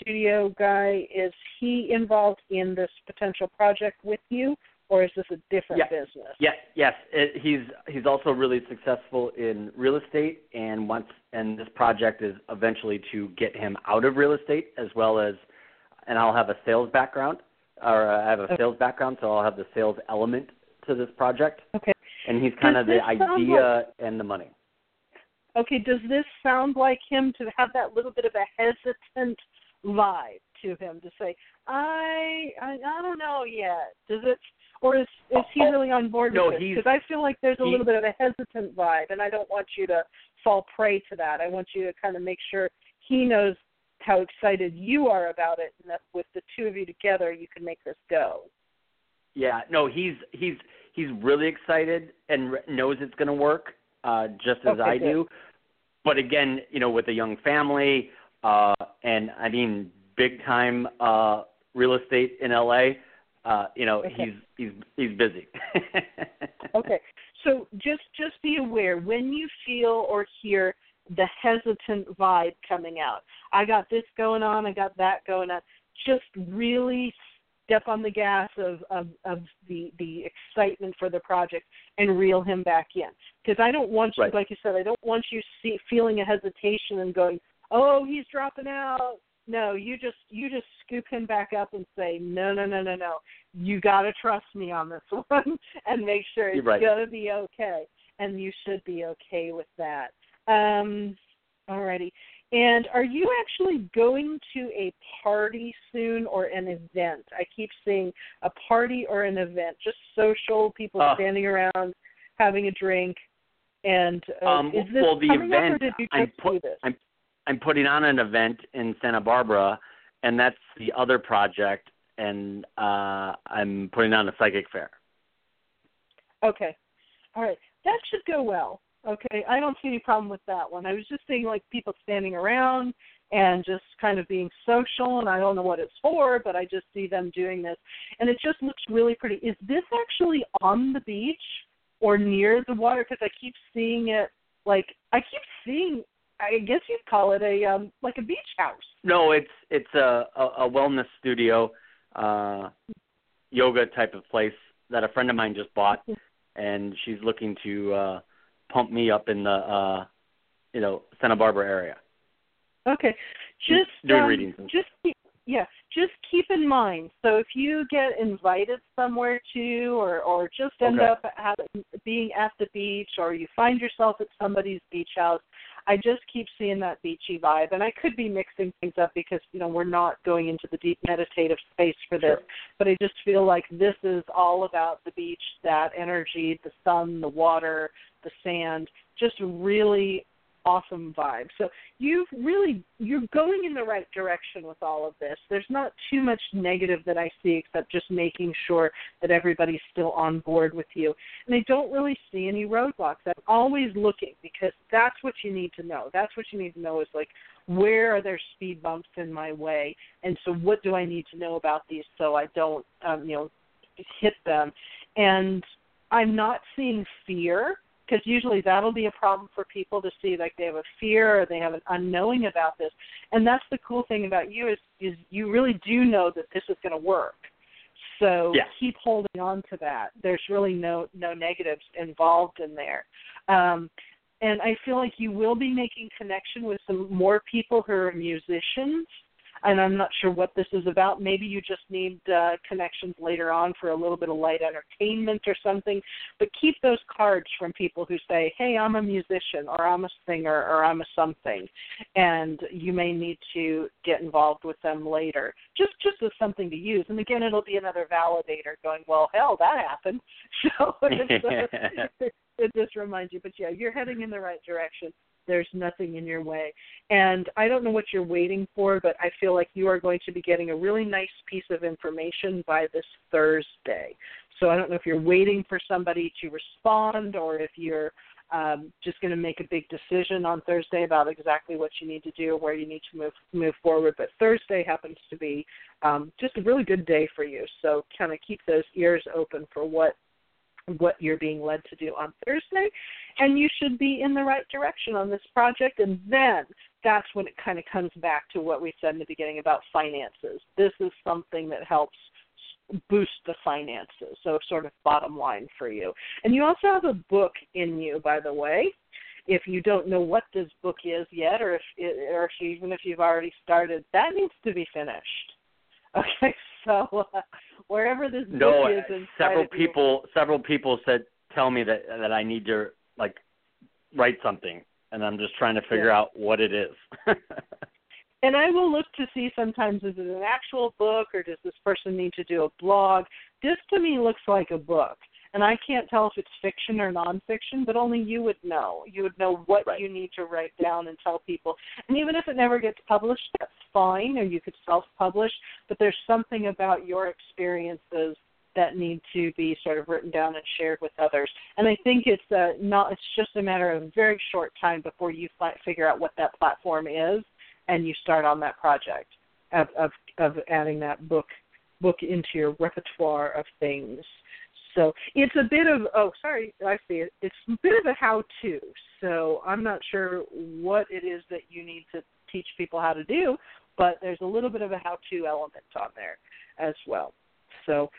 studio guy? Is he involved in this potential project with you, or is this a different business? Yeah, yes. It, he's he's also really successful in real estate, and wants and this project is eventually to get him out of real estate as well as, and I'll have a sales background, or I have a okay. sales background, so I'll have the sales element to this project. Okay. And he's kind Does of the idea like, and the money. Okay. Does this sound like him to have that little bit of a hesitant vibe to him to say, I I, I don't know yet. Does it or is is he really on board no, with it? Because I feel like there's a little bit of a hesitant vibe, and I don't want you to fall prey to that. I want you to kind of make sure he knows how excited you are about it, and that with the two of you together, you can make this go. Yeah, no, he's he's he's really excited and knows it's going to work, uh, just as okay, I good. do. But again, you know, with a young family, uh, and I mean, big time uh, real estate in LA uh, you know, okay. he's he's he's busy. okay. So just just be aware when you feel or hear the hesitant vibe coming out. I got this going on, I got that going on. Just really step on the gas of of, of the the excitement for the project and reel him back in. Because I don't want you, right. like you said, I don't want you see, feeling a hesitation and going, "Oh, he's dropping out." No, you just you just scoop him back up and say, no, no, no, no, no. You got to trust me on this one and make sure it's right. going to be okay. And you should be okay with that. Um, alrighty. And are you actually going to a party soon or an event? I keep seeing a party or an event, just social, people uh, standing around having a drink. And uh, um, is this well, the coming event, up, or did you I'm put, do this? I'm I'm putting on an event in Santa Barbara, and that's the other project, and uh, I'm putting on a psychic fair. Okay, all right, that should go well. Okay, I don't see any problem with that one. I was just seeing like people standing around, and just kind of being social and I don't know what it's for, but I just see them doing this and it just looks really pretty. Is this actually on the beach or near the water because I keep seeing it like I keep seeing I guess you'd call it a um like a beach house. No, it's it's a a, a wellness studio uh yoga type of place that a friend of mine just bought and she's looking to uh pump me up in the uh you know Santa Barbara area. Okay. Just doing um, readings just keep, yeah, just keep in mind. So if you get invited somewhere to, or or just end Okay. up at, being at the beach, or you find yourself at somebody's beach house, I just keep seeing that beachy vibe. And I could be mixing things up because you know we're not going into the deep meditative space for this, Sure. but I just feel like this is all about the beach, that energy, the sun, the water, the sand, just really awesome vibe. So you've really you're going in the right direction with all of this. There's not too much negative that I see except just making sure that everybody's still on board with you. And I don't really see any roadblocks. I'm always looking because that's what you need to know. That's what you need to know is like where are there speed bumps in my way and so what do I need to know about these so I don't um, you know hit them. And I'm not seeing fear because usually that'll be a problem for people to see like they have a fear or they have an unknowing about this. And that's the cool thing about you is is you really do know that this is going to work. So Yeah. keep holding on to that. There's really no no negatives involved in there. Um and i feel like you will be making connection with some more people who are musicians and I'm not sure what this is about. Maybe you just need uh, connections later on for a little bit of light entertainment or something. But keep those cards from people who say, "Hey, I'm a musician, or I'm a singer, or I'm a something," and you may need to get involved with them later, just just as something to use. And again, it'll be another validator going, "Well, hell, that happened." So it just reminds you. But yeah, you're heading in the right direction. There's nothing in your way. And I don't know what you're waiting for, but I feel like you are going to be getting a really nice piece of information by this Thursday. So I don't know if you're waiting for somebody to respond or if you're um, just going to make a big decision on Thursday about exactly what you need to do or where you need to move move forward. But Thursday happens to be um, just a really good day for you. So kind of keep those ears open for what what you're being led to do on Thursday, and you should be in the right direction on this project. And then that's when it kind of comes back to what we said in the beginning about finances. This is something that helps boost the finances, so sort of bottom line for you. And you also have a book in you, by the way. If you don't know what this book is yet, or if it, or if you, even if you've already started, that needs to be finished. Okay, so uh, wherever this book No, is, several of you- people several people said tell me that that I need to like write something and I'm just trying to figure Yeah. out what it is. And I will look to see sometimes is it an actual book or does this person need to do a blog? This to me looks like a book. And I can't tell if it's fiction or nonfiction, but only you would know. You would know what Right. you need to write down and tell people. And even if it never gets published, that's fine, or you could self publish, but there's something about your experiences that need to be sort of written down and shared with others. And I think it's uh, not it's just a matter of a very short time before you fi- figure out what that platform is and you start on that project of of, of adding that book book into your repertoire of things. So it's a bit of oh sorry I see it. It's a bit of a how to. So I'm not sure what it is that you need to teach people how to do, but there's a little bit of a how to element on there as well. So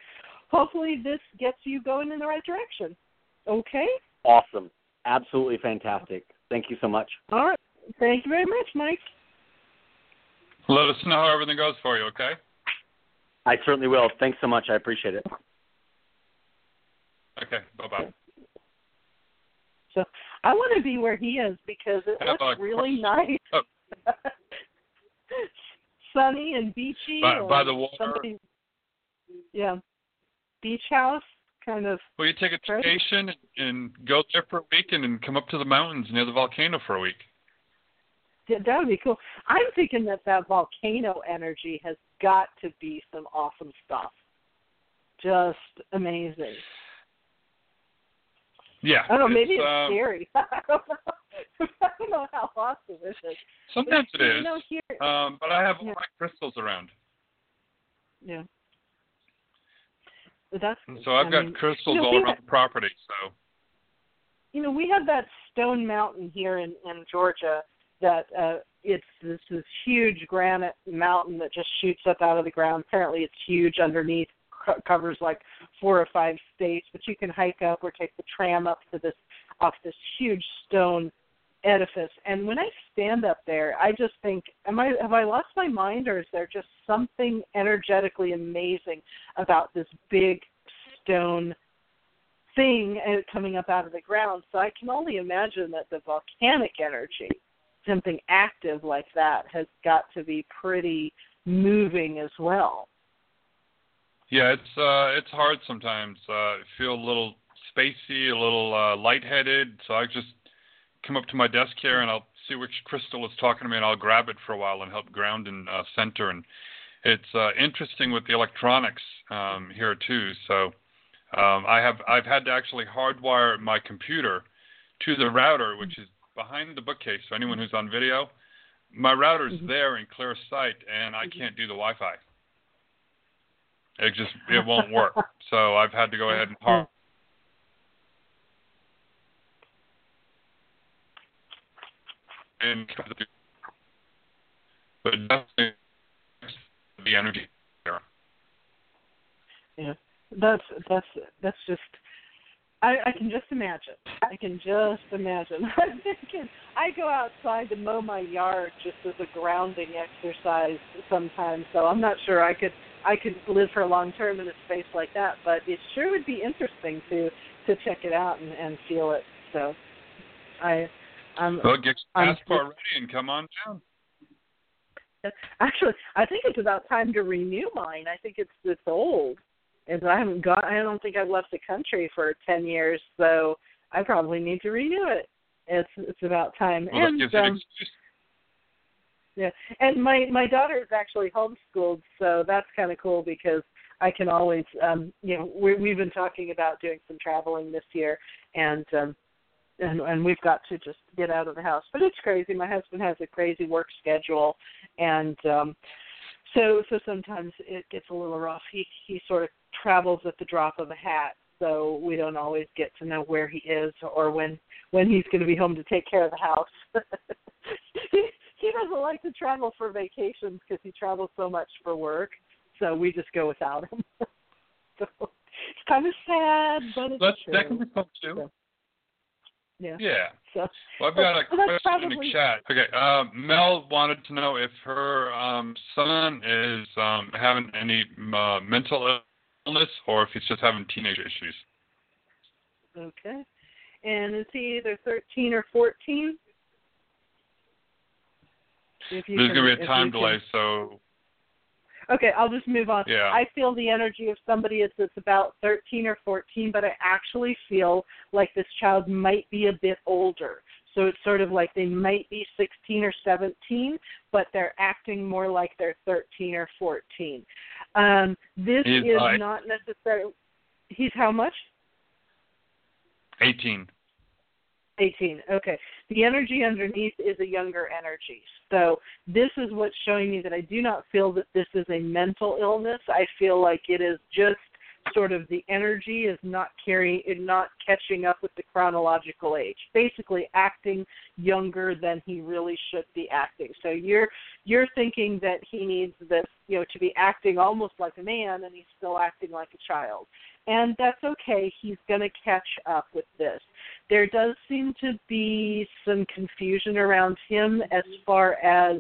hopefully this gets you going in the right direction. Okay? awesome. Absolutely fantastic. Thank you so much. All right. Thank you very much, Mike. Let us know how everything goes for you, okay? I certainly will. Thanks so much. I appreciate it. Okay, bye bye. So I want to be where he is because it looks really oh. nice. Oh. Sunny and beachy. By- by the water. somebody- yeah. Beach house, kind of. Well, you take a Right. vacation and, go there for a week and then come up to the mountains near the volcano for a week. yeah, That would be cool. I'm thinking that that volcano energy has got to be some awesome stuff. Just amazing. Yeah. I don't know. Maybe it's, it's um, scary. I don't know. I don't know how awesome it is. Sometimes but, it is. You know, here, um, but I have a yeah. lot of crystals around. yeah. That's And so I've I got mean, crystals you know, all around had- the property. So you know, we have that Stone Mountain here in in Georgia that uh it's this this huge granite mountain that just shoots up out of the ground. Apparently, it's huge underneath, co- covers like four or five states. But you can hike up or take the tram up to this off this huge stone edifice. And when I stand up there, I just think, am I have I lost my mind, or is there just something energetically amazing about this big stone thing uh, coming up out of the ground. So I can only imagine that the volcanic energy, something active like that, has got to be pretty moving as well. Yeah, it's uh, it's hard sometimes. Uh, I feel a little spacey, a little uh, lightheaded. So I just come up to my desk here and I'll see which crystal is talking to me, and I'll grab it for a while and help ground and uh, center. And it's uh, interesting with the electronics um, here too. So um, I have I've had to actually hardwire my computer to the router, which is behind the bookcase. So anyone who's on video, my router's Mhm. there in clear sight, and I can't do the Wi-Fi. It just it won't work. So I've had to go ahead and. And but definitely the energy there. Yeah, that's that's that's just. I, I can just imagine. I can just imagine. I'm thinking I go outside to mow my yard just as a grounding exercise sometimes. So I'm not sure I could I could live for a long term in a space like that. But it sure would be interesting to to check it out and, and feel it. So I I'm Well, get your I'm- passport ready and come on down. Actually, I think it's about time to renew mine. I think it's it's old, and I haven't got. I don't think I've left the country for ten years, so I probably need to renew it. It's it's about time. Well, that and gives you an um, excuse. Yeah, and my my daughter is actually homeschooled, so that's kind of cool because I can always, um, you know, we we've been talking about doing some traveling this year, and um, and and we've got to just get out of the house. But it's crazy. My husband has a crazy work schedule, and um, so so sometimes it gets a little rough. He he sort of travels at the drop of a hat, so we don't always get to know where he is or when when he's going to be home to take care of the house. he, doesn't like to travel for vacations because he travels so much for work. So we just go without him. so it's kind of sad, but it's That's, true. that can be fun too. So, yeah. Yeah. So Well, I've got a Well, question in the chat. Okay, uh, Mel wanted to know if her um, son is um, having any uh, mental illness or if he's just having teenage issues. okay. And is he either thirteen or fourteen? If you There's can- going to be a time can- delay, so Okay, I'll just move on. Yeah. I feel the energy of somebody that's that's about 13 or 14, but I actually feel like this child might be a bit older. So it's sort of like they might be 16 or 17, but they're acting more like they're 13 or 14. Um, this He's is like- not necessarily. He's how much? 18. 18. Okay. The energy underneath is a younger energy. So this is what's showing me that I do not feel that this is a mental illness. I feel like it is just sort of the energy is not carrying not catching up with the chronological age. Basically acting younger than he really should be acting. So you're you're thinking that he needs this, you know, to be acting almost like a man and he's still acting like a child. And that's okay. He's going to catch up with this there does seem to be some confusion around him as far as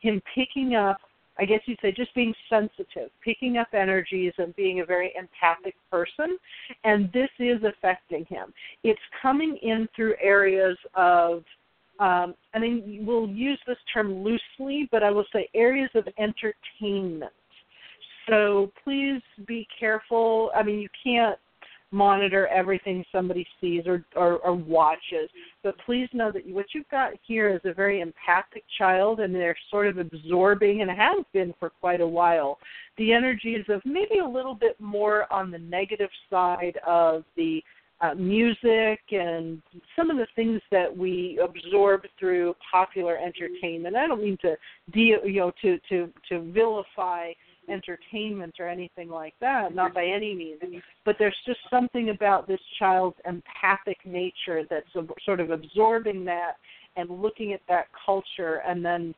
him picking up I guess you'd say just being sensitive, picking up energies and being a very empathic person. And this is affecting him. It's coming in through areas of, um, I mean, we'll use this term loosely, but I will say areas of entertainment. So please be careful. I mean, you can't monitor everything somebody sees or, or, or watches. But please know that what you've got here is a very empathic child, and they're sort of absorbing, and have been for quite a while, the energies of maybe a little bit more on the negative side of the uh, music and some of the things that we absorb through popular entertainment. I don't mean to de- you know to to to vilify entertainment or anything like that, not by any means. But there's just something about this child's empathic nature that's sort of absorbing that and looking at that culture, and then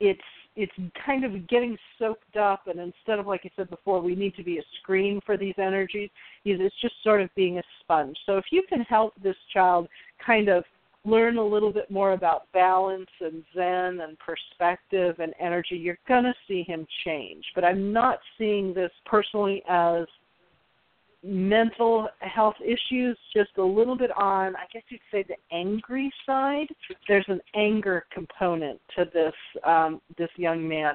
it's it's kind of getting soaked up and instead of like I said before, we need to be a screen for these energies, it's just sort of being a sponge. So if you can help this child kind of learn a little bit more about balance and zen and perspective and energy, you're going to see him change. But I'm not seeing this personally as mental health issues, just a little bit on, I guess you'd say, the angry side. There's an anger component to this um, this young man.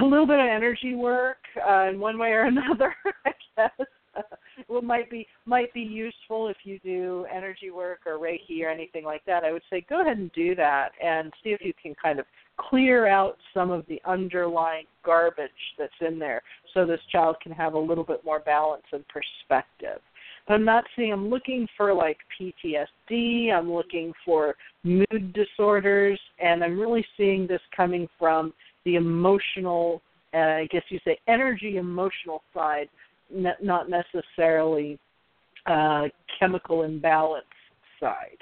A little bit of energy work uh, in one way or another, I guess. well, might be might be useful if you do energy work or Reiki or anything like that. I would say go ahead and do that and see if you can kind of clear out some of the underlying garbage that's in there, so this child can have a little bit more balance and perspective. But I'm not seeing. I'm looking for like PTSD. I'm looking for mood disorders, and I'm really seeing this coming from the emotional, uh, I guess you say, energy emotional side ne- not necessarily uh, chemical imbalance side.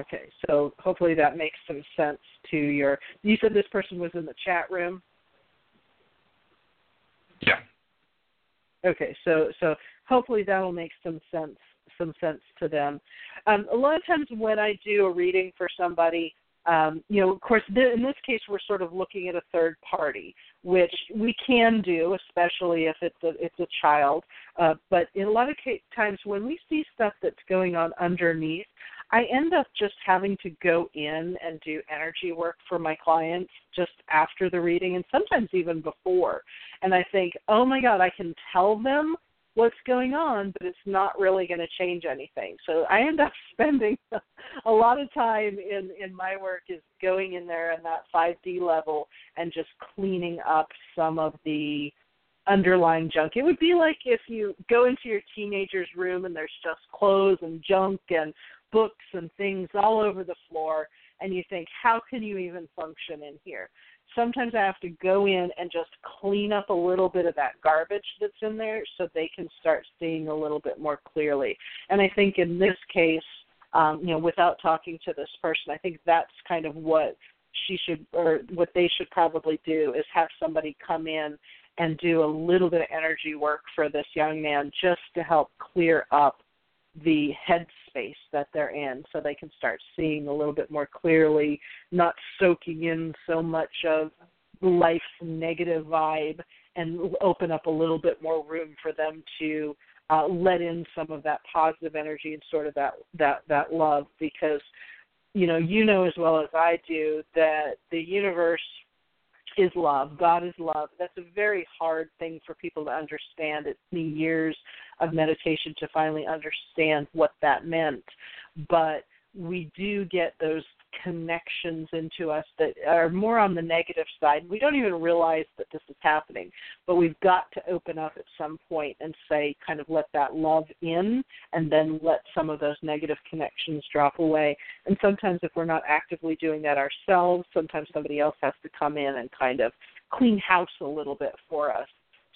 Okay, so hopefully that makes some sense to your. You said this person was in the chat room. Yeah. Okay, so so hopefully that'll make some sense some sense to them. Um, a lot of times when I do a reading for somebody, um, you know, of course, th- in this case, we're sort of looking at a third party, which we can do, especially if it's a it's a child. Uh, but in a lot of ca- times, when we see stuff that's going on underneath, I end up just having to go in and do energy work for my clients just after the reading, and sometimes even before. And I think, oh my God, I can tell them what's going on, but it's not really going to change anything. So I end up spending a lot of time in in my work is going in there in that 5D level and just cleaning up some of the underlying junk. It would be like if you go into your teenager's room and there's just clothes and junk and books and things all over the floor and you think how can you even function in here? Sometimes I have to go in and just clean up a little bit of that garbage that's in there so they can start seeing a little bit more clearly. And I think in this case, um, you know, without talking to this person, I think that's kind of what she should or what they should probably do is have somebody come in and do a little bit of energy work for this young man just to help clear up the headspace that they're in so they can start seeing a little bit more clearly, not soaking in so much of life's negative vibe and open up a little bit more room for them to uh, let in some of that positive energy and sort of that that that love because you know you know as well as I do that the universe is love. God is love. That's a very hard thing for people to understand. It's me years of meditation to finally understand what that meant. But we do get those connections into us that are more on the negative side. We don't even realize that this is happening, but we've got to open up at some point and say, kind of let that love in, and then let some of those negative connections drop away. And sometimes, if we're not actively doing that ourselves, sometimes somebody else has to come in and kind of clean house a little bit for us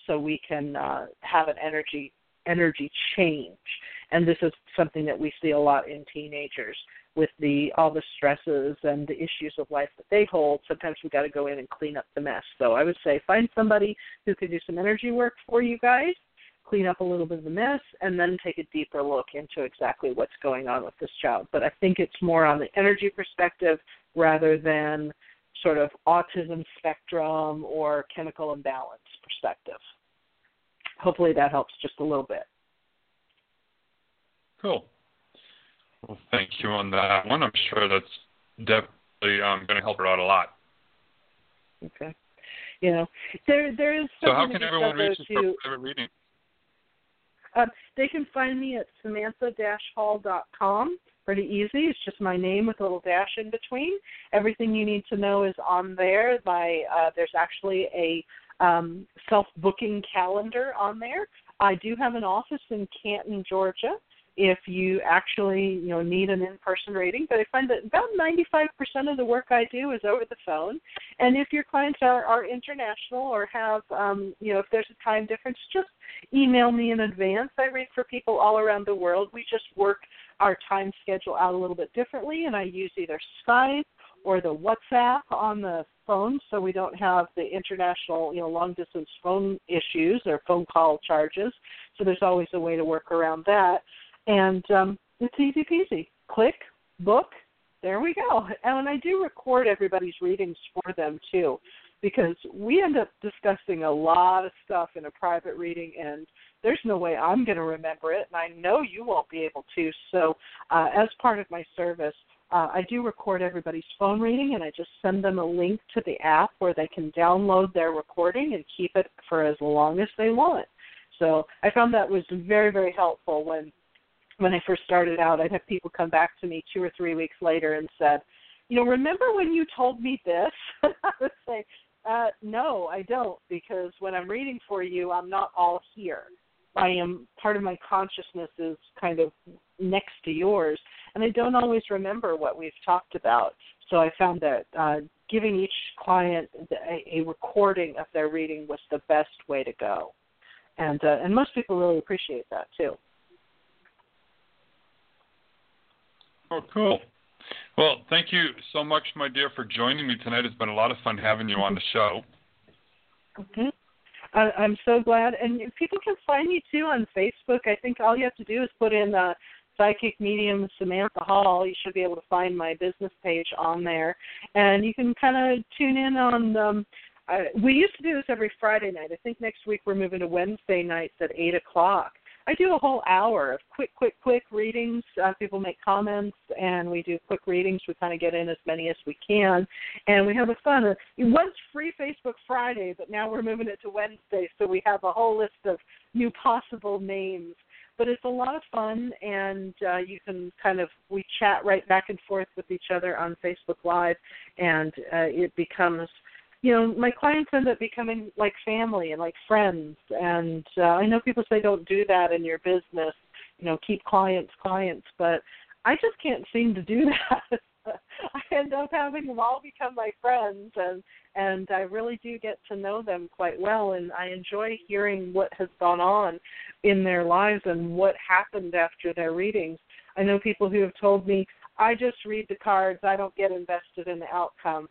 so we can uh, have an energy energy change. And this is something that we see a lot in teenagers with the all the stresses and the issues of life that they hold. Sometimes we got to go in and clean up the mess. So I would say find somebody who can do some energy work for you guys, clean up a little bit of the mess, and then take a deeper look into exactly what's going on with this child. But I think it's more on the energy perspective rather than sort of autism spectrum or chemical imbalance perspective hopefully that helps just a little bit. Cool. Well, thank you on that one. I'm sure that's definitely um, going to help her out a lot. Okay. You know, there there is. So how can everyone reach you for private reading? Uh, they can find me at samantha-hall.com. Pretty easy. It's just my name with a little dash in between. Everything you need to know is on there. My uh, there's actually a um, self booking calendar on there. I do have an office in Canton, Georgia. If you actually you know need an in-person reading. But I find that about 95% of the work I do is over the phone. And if your clients are, are international or have um, you know if there's a time difference, just email me in advance. I read for people all around the world. We just work our time schedule out a little bit differently, and I use either Skype or the WhatsApp on the phone so we don't have the international, you know, long distance phone issues or phone call charges. So there's always a way to work around that. And um, it's easy peasy. Click, book, there we go. And I do record everybody's readings for them too, because we end up discussing a lot of stuff in a private reading, and there's no way I'm going to remember it, and I know you won't be able to. So, uh, as part of my service, uh, I do record everybody's phone reading, and I just send them a link to the app where they can download their recording and keep it for as long as they want. So I found that was very, very helpful when when I first started out. I'd have people come back to me two or three weeks later and said, "You know, remember when you told me this?" I would say, uh, "No, I don't, because when I'm reading for you, I'm not all here. I am part of my consciousness is kind of next to yours, and I don't always remember what we've talked about. So I found that uh, giving each client a, a recording of their reading was the best way to go, and uh, and most people really appreciate that too. Oh, cool. Well, thank you so much, my dear, for joining me tonight. It's been a lot of fun having you on the show. Mm-hmm. I, I'm so glad, and people can find me too on Facebook. I think all you have to do is put in uh, psychic medium Samantha Hall. You should be able to find my business page on there, and you can kind of tune in on. Um, we used to do this every Friday night. I think next week we're moving to Wednesday nights at eight o'clock. I do a whole hour of quick, quick, quick readings. Uh, people make comments, and we do quick readings. We kind of get in as many as we can, and we have a fun. It was free Facebook Friday, but now we're moving it to Wednesday, so we have a whole list of new possible names but it's a lot of fun and uh, you can kind of we chat right back and forth with each other on facebook live and uh, it becomes you know my clients end up becoming like family and like friends. And uh, i know people say don't do that in your business you know keep clients clients but i just can't seem to do that. I end up having them all become my friends and and i really do get to know them quite well and i enjoy hearing what has gone on in their lives and what happened after their readings. I know people who have told me i just read the cards. I don't get invested in the outcome.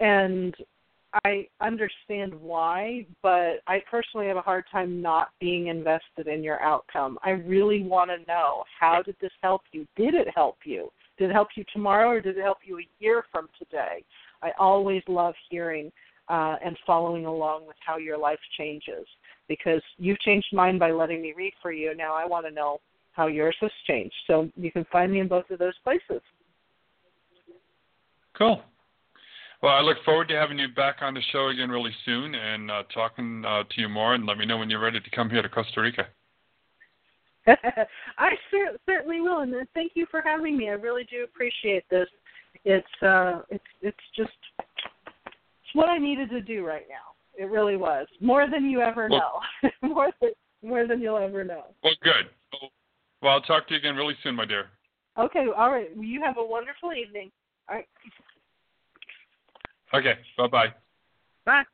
And I understand why, but I personally have a hard time not being invested in your outcome. I really want to know how did this help you? Did it help you? Did it help you tomorrow or did it help you a year from today? I always love hearing uh, and following along with how your life changes because you've changed mine by letting me read for you. Now I want to know how yours has changed. So you can find me in both of those places. Cool. Well, I look forward to having you back on the show again really soon and uh, talking uh, to you more. And let me know when you're ready to come here to Costa Rica. I cer- certainly will, and thank you for having me. I really do appreciate this. It's uh, it's it's just it's what I needed to do right now. It really was more than you ever well, know, more than more than you'll ever know. Well, good. Well, I'll talk to you again really soon, my dear. Okay. All right. Well, you have a wonderful evening. All right. Okay. Bye-bye. Bye.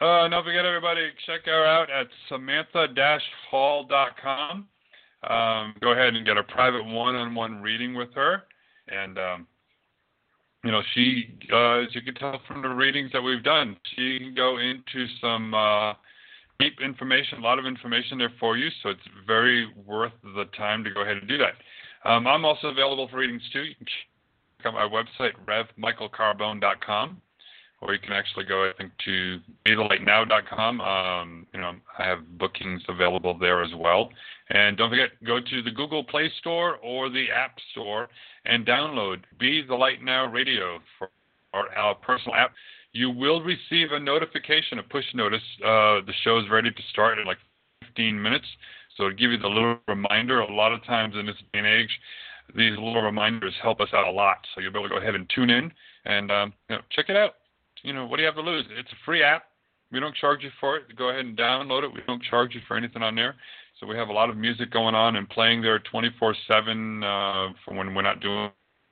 Uh, don't forget, everybody, check her out at samantha-hall.com. Um, go ahead and get a private one-on-one reading with her. And, um, you know, she, uh, as you can tell from the readings that we've done, she can go into some uh, deep information, a lot of information there for you. So it's very worth the time to go ahead and do that. Um, I'm also available for readings too. Out my website, revmichaelcarbone.com, or you can actually go, I think, to bethelightnow.com. Um, you know, I have bookings available there as well. And don't forget, go to the Google Play Store or the App Store and download Be the Light Now Radio for our, our personal app. You will receive a notification, a push notice. Uh, the show is ready to start in like 15 minutes. So to give you the little reminder, a lot of times in this day and age, these little reminders help us out a lot. So you'll be able to go ahead and tune in and um, you know, check it out. You know, what do you have to lose? It's a free app. We don't charge you for it. Go ahead and download it. We don't charge you for anything on there. So we have a lot of music going on and playing there 24/7 uh, for when we're not doing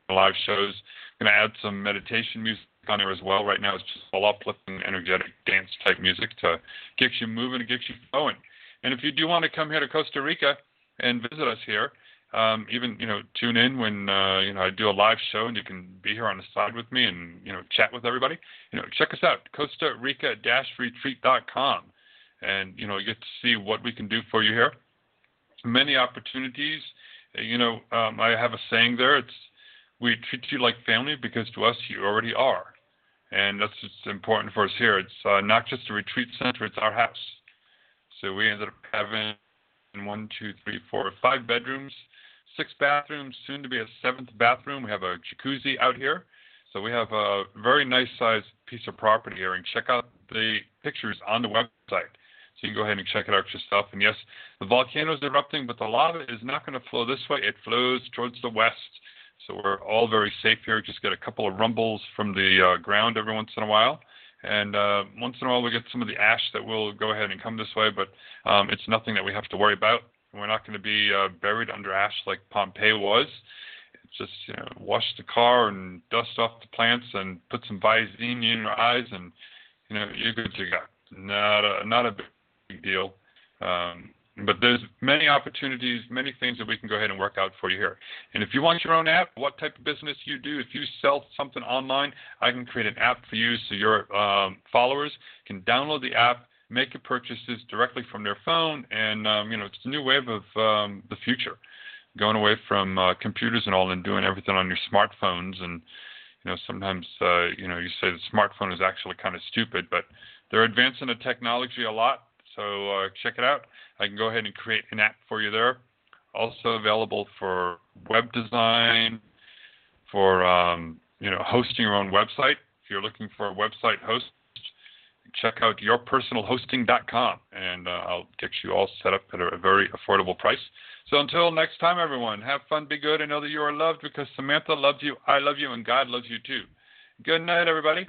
live shows. To add some meditation music on there as well. Right now, it's just all uplifting, energetic dance type music to get you moving and get you going. And if you do want to come here to Costa Rica and visit us here, um, even you know tune in when uh, you know I do a live show and you can be here on the side with me and you know chat with everybody. You know check us out Costa Rica retreat.com and you know get to see what we can do for you here. Many opportunities. You know um, I have a saying there. It's we treat you like family because to us you already are, and that's what's important for us here. It's uh, not just a retreat center; it's our house. So we ended up having one, two, three, four, five bedrooms six bathrooms, soon to be a seventh bathroom. We have a jacuzzi out here. So we have a very nice sized piece of property here and check out the pictures on the website. So you can go ahead and check it out yourself. And yes, the volcano is erupting, but the lava is not going to flow this way. It flows towards the west. So we're all very safe here. Just get a couple of rumbles from the uh, ground every once in a while. And uh, once in a while we get some of the ash that will go ahead and come this way, but um, it's nothing that we have to worry about. We're not going to be uh, buried under ash like Pompeii was. Just you know, wash the car and dust off the plants and put some Visine in your eyes, and you know you're good to go. Not a not a big deal. Um, but there's many opportunities, many things that we can go ahead and work out for you here. And if you want your own app, what type of business you do, if you sell something online, I can create an app for you so your um, followers can download the app make your purchases directly from their phone, and um, you know it's a new wave of um, the future, going away from uh, computers and all, and doing everything on your smartphones. And you know sometimes uh, you know you say the smartphone is actually kind of stupid, but they're advancing the technology a lot. So uh, check it out. I can go ahead and create an app for you there. Also available for web design, for um, you know hosting your own website. If you're looking for a website host, check out yourpersonalhosting.com and uh, I'll get you all set up at a, a very affordable price. So until next time, everyone, have fun, be good, and know that you are loved because Samantha loves you, I love you, and God loves you too. Good night, everybody.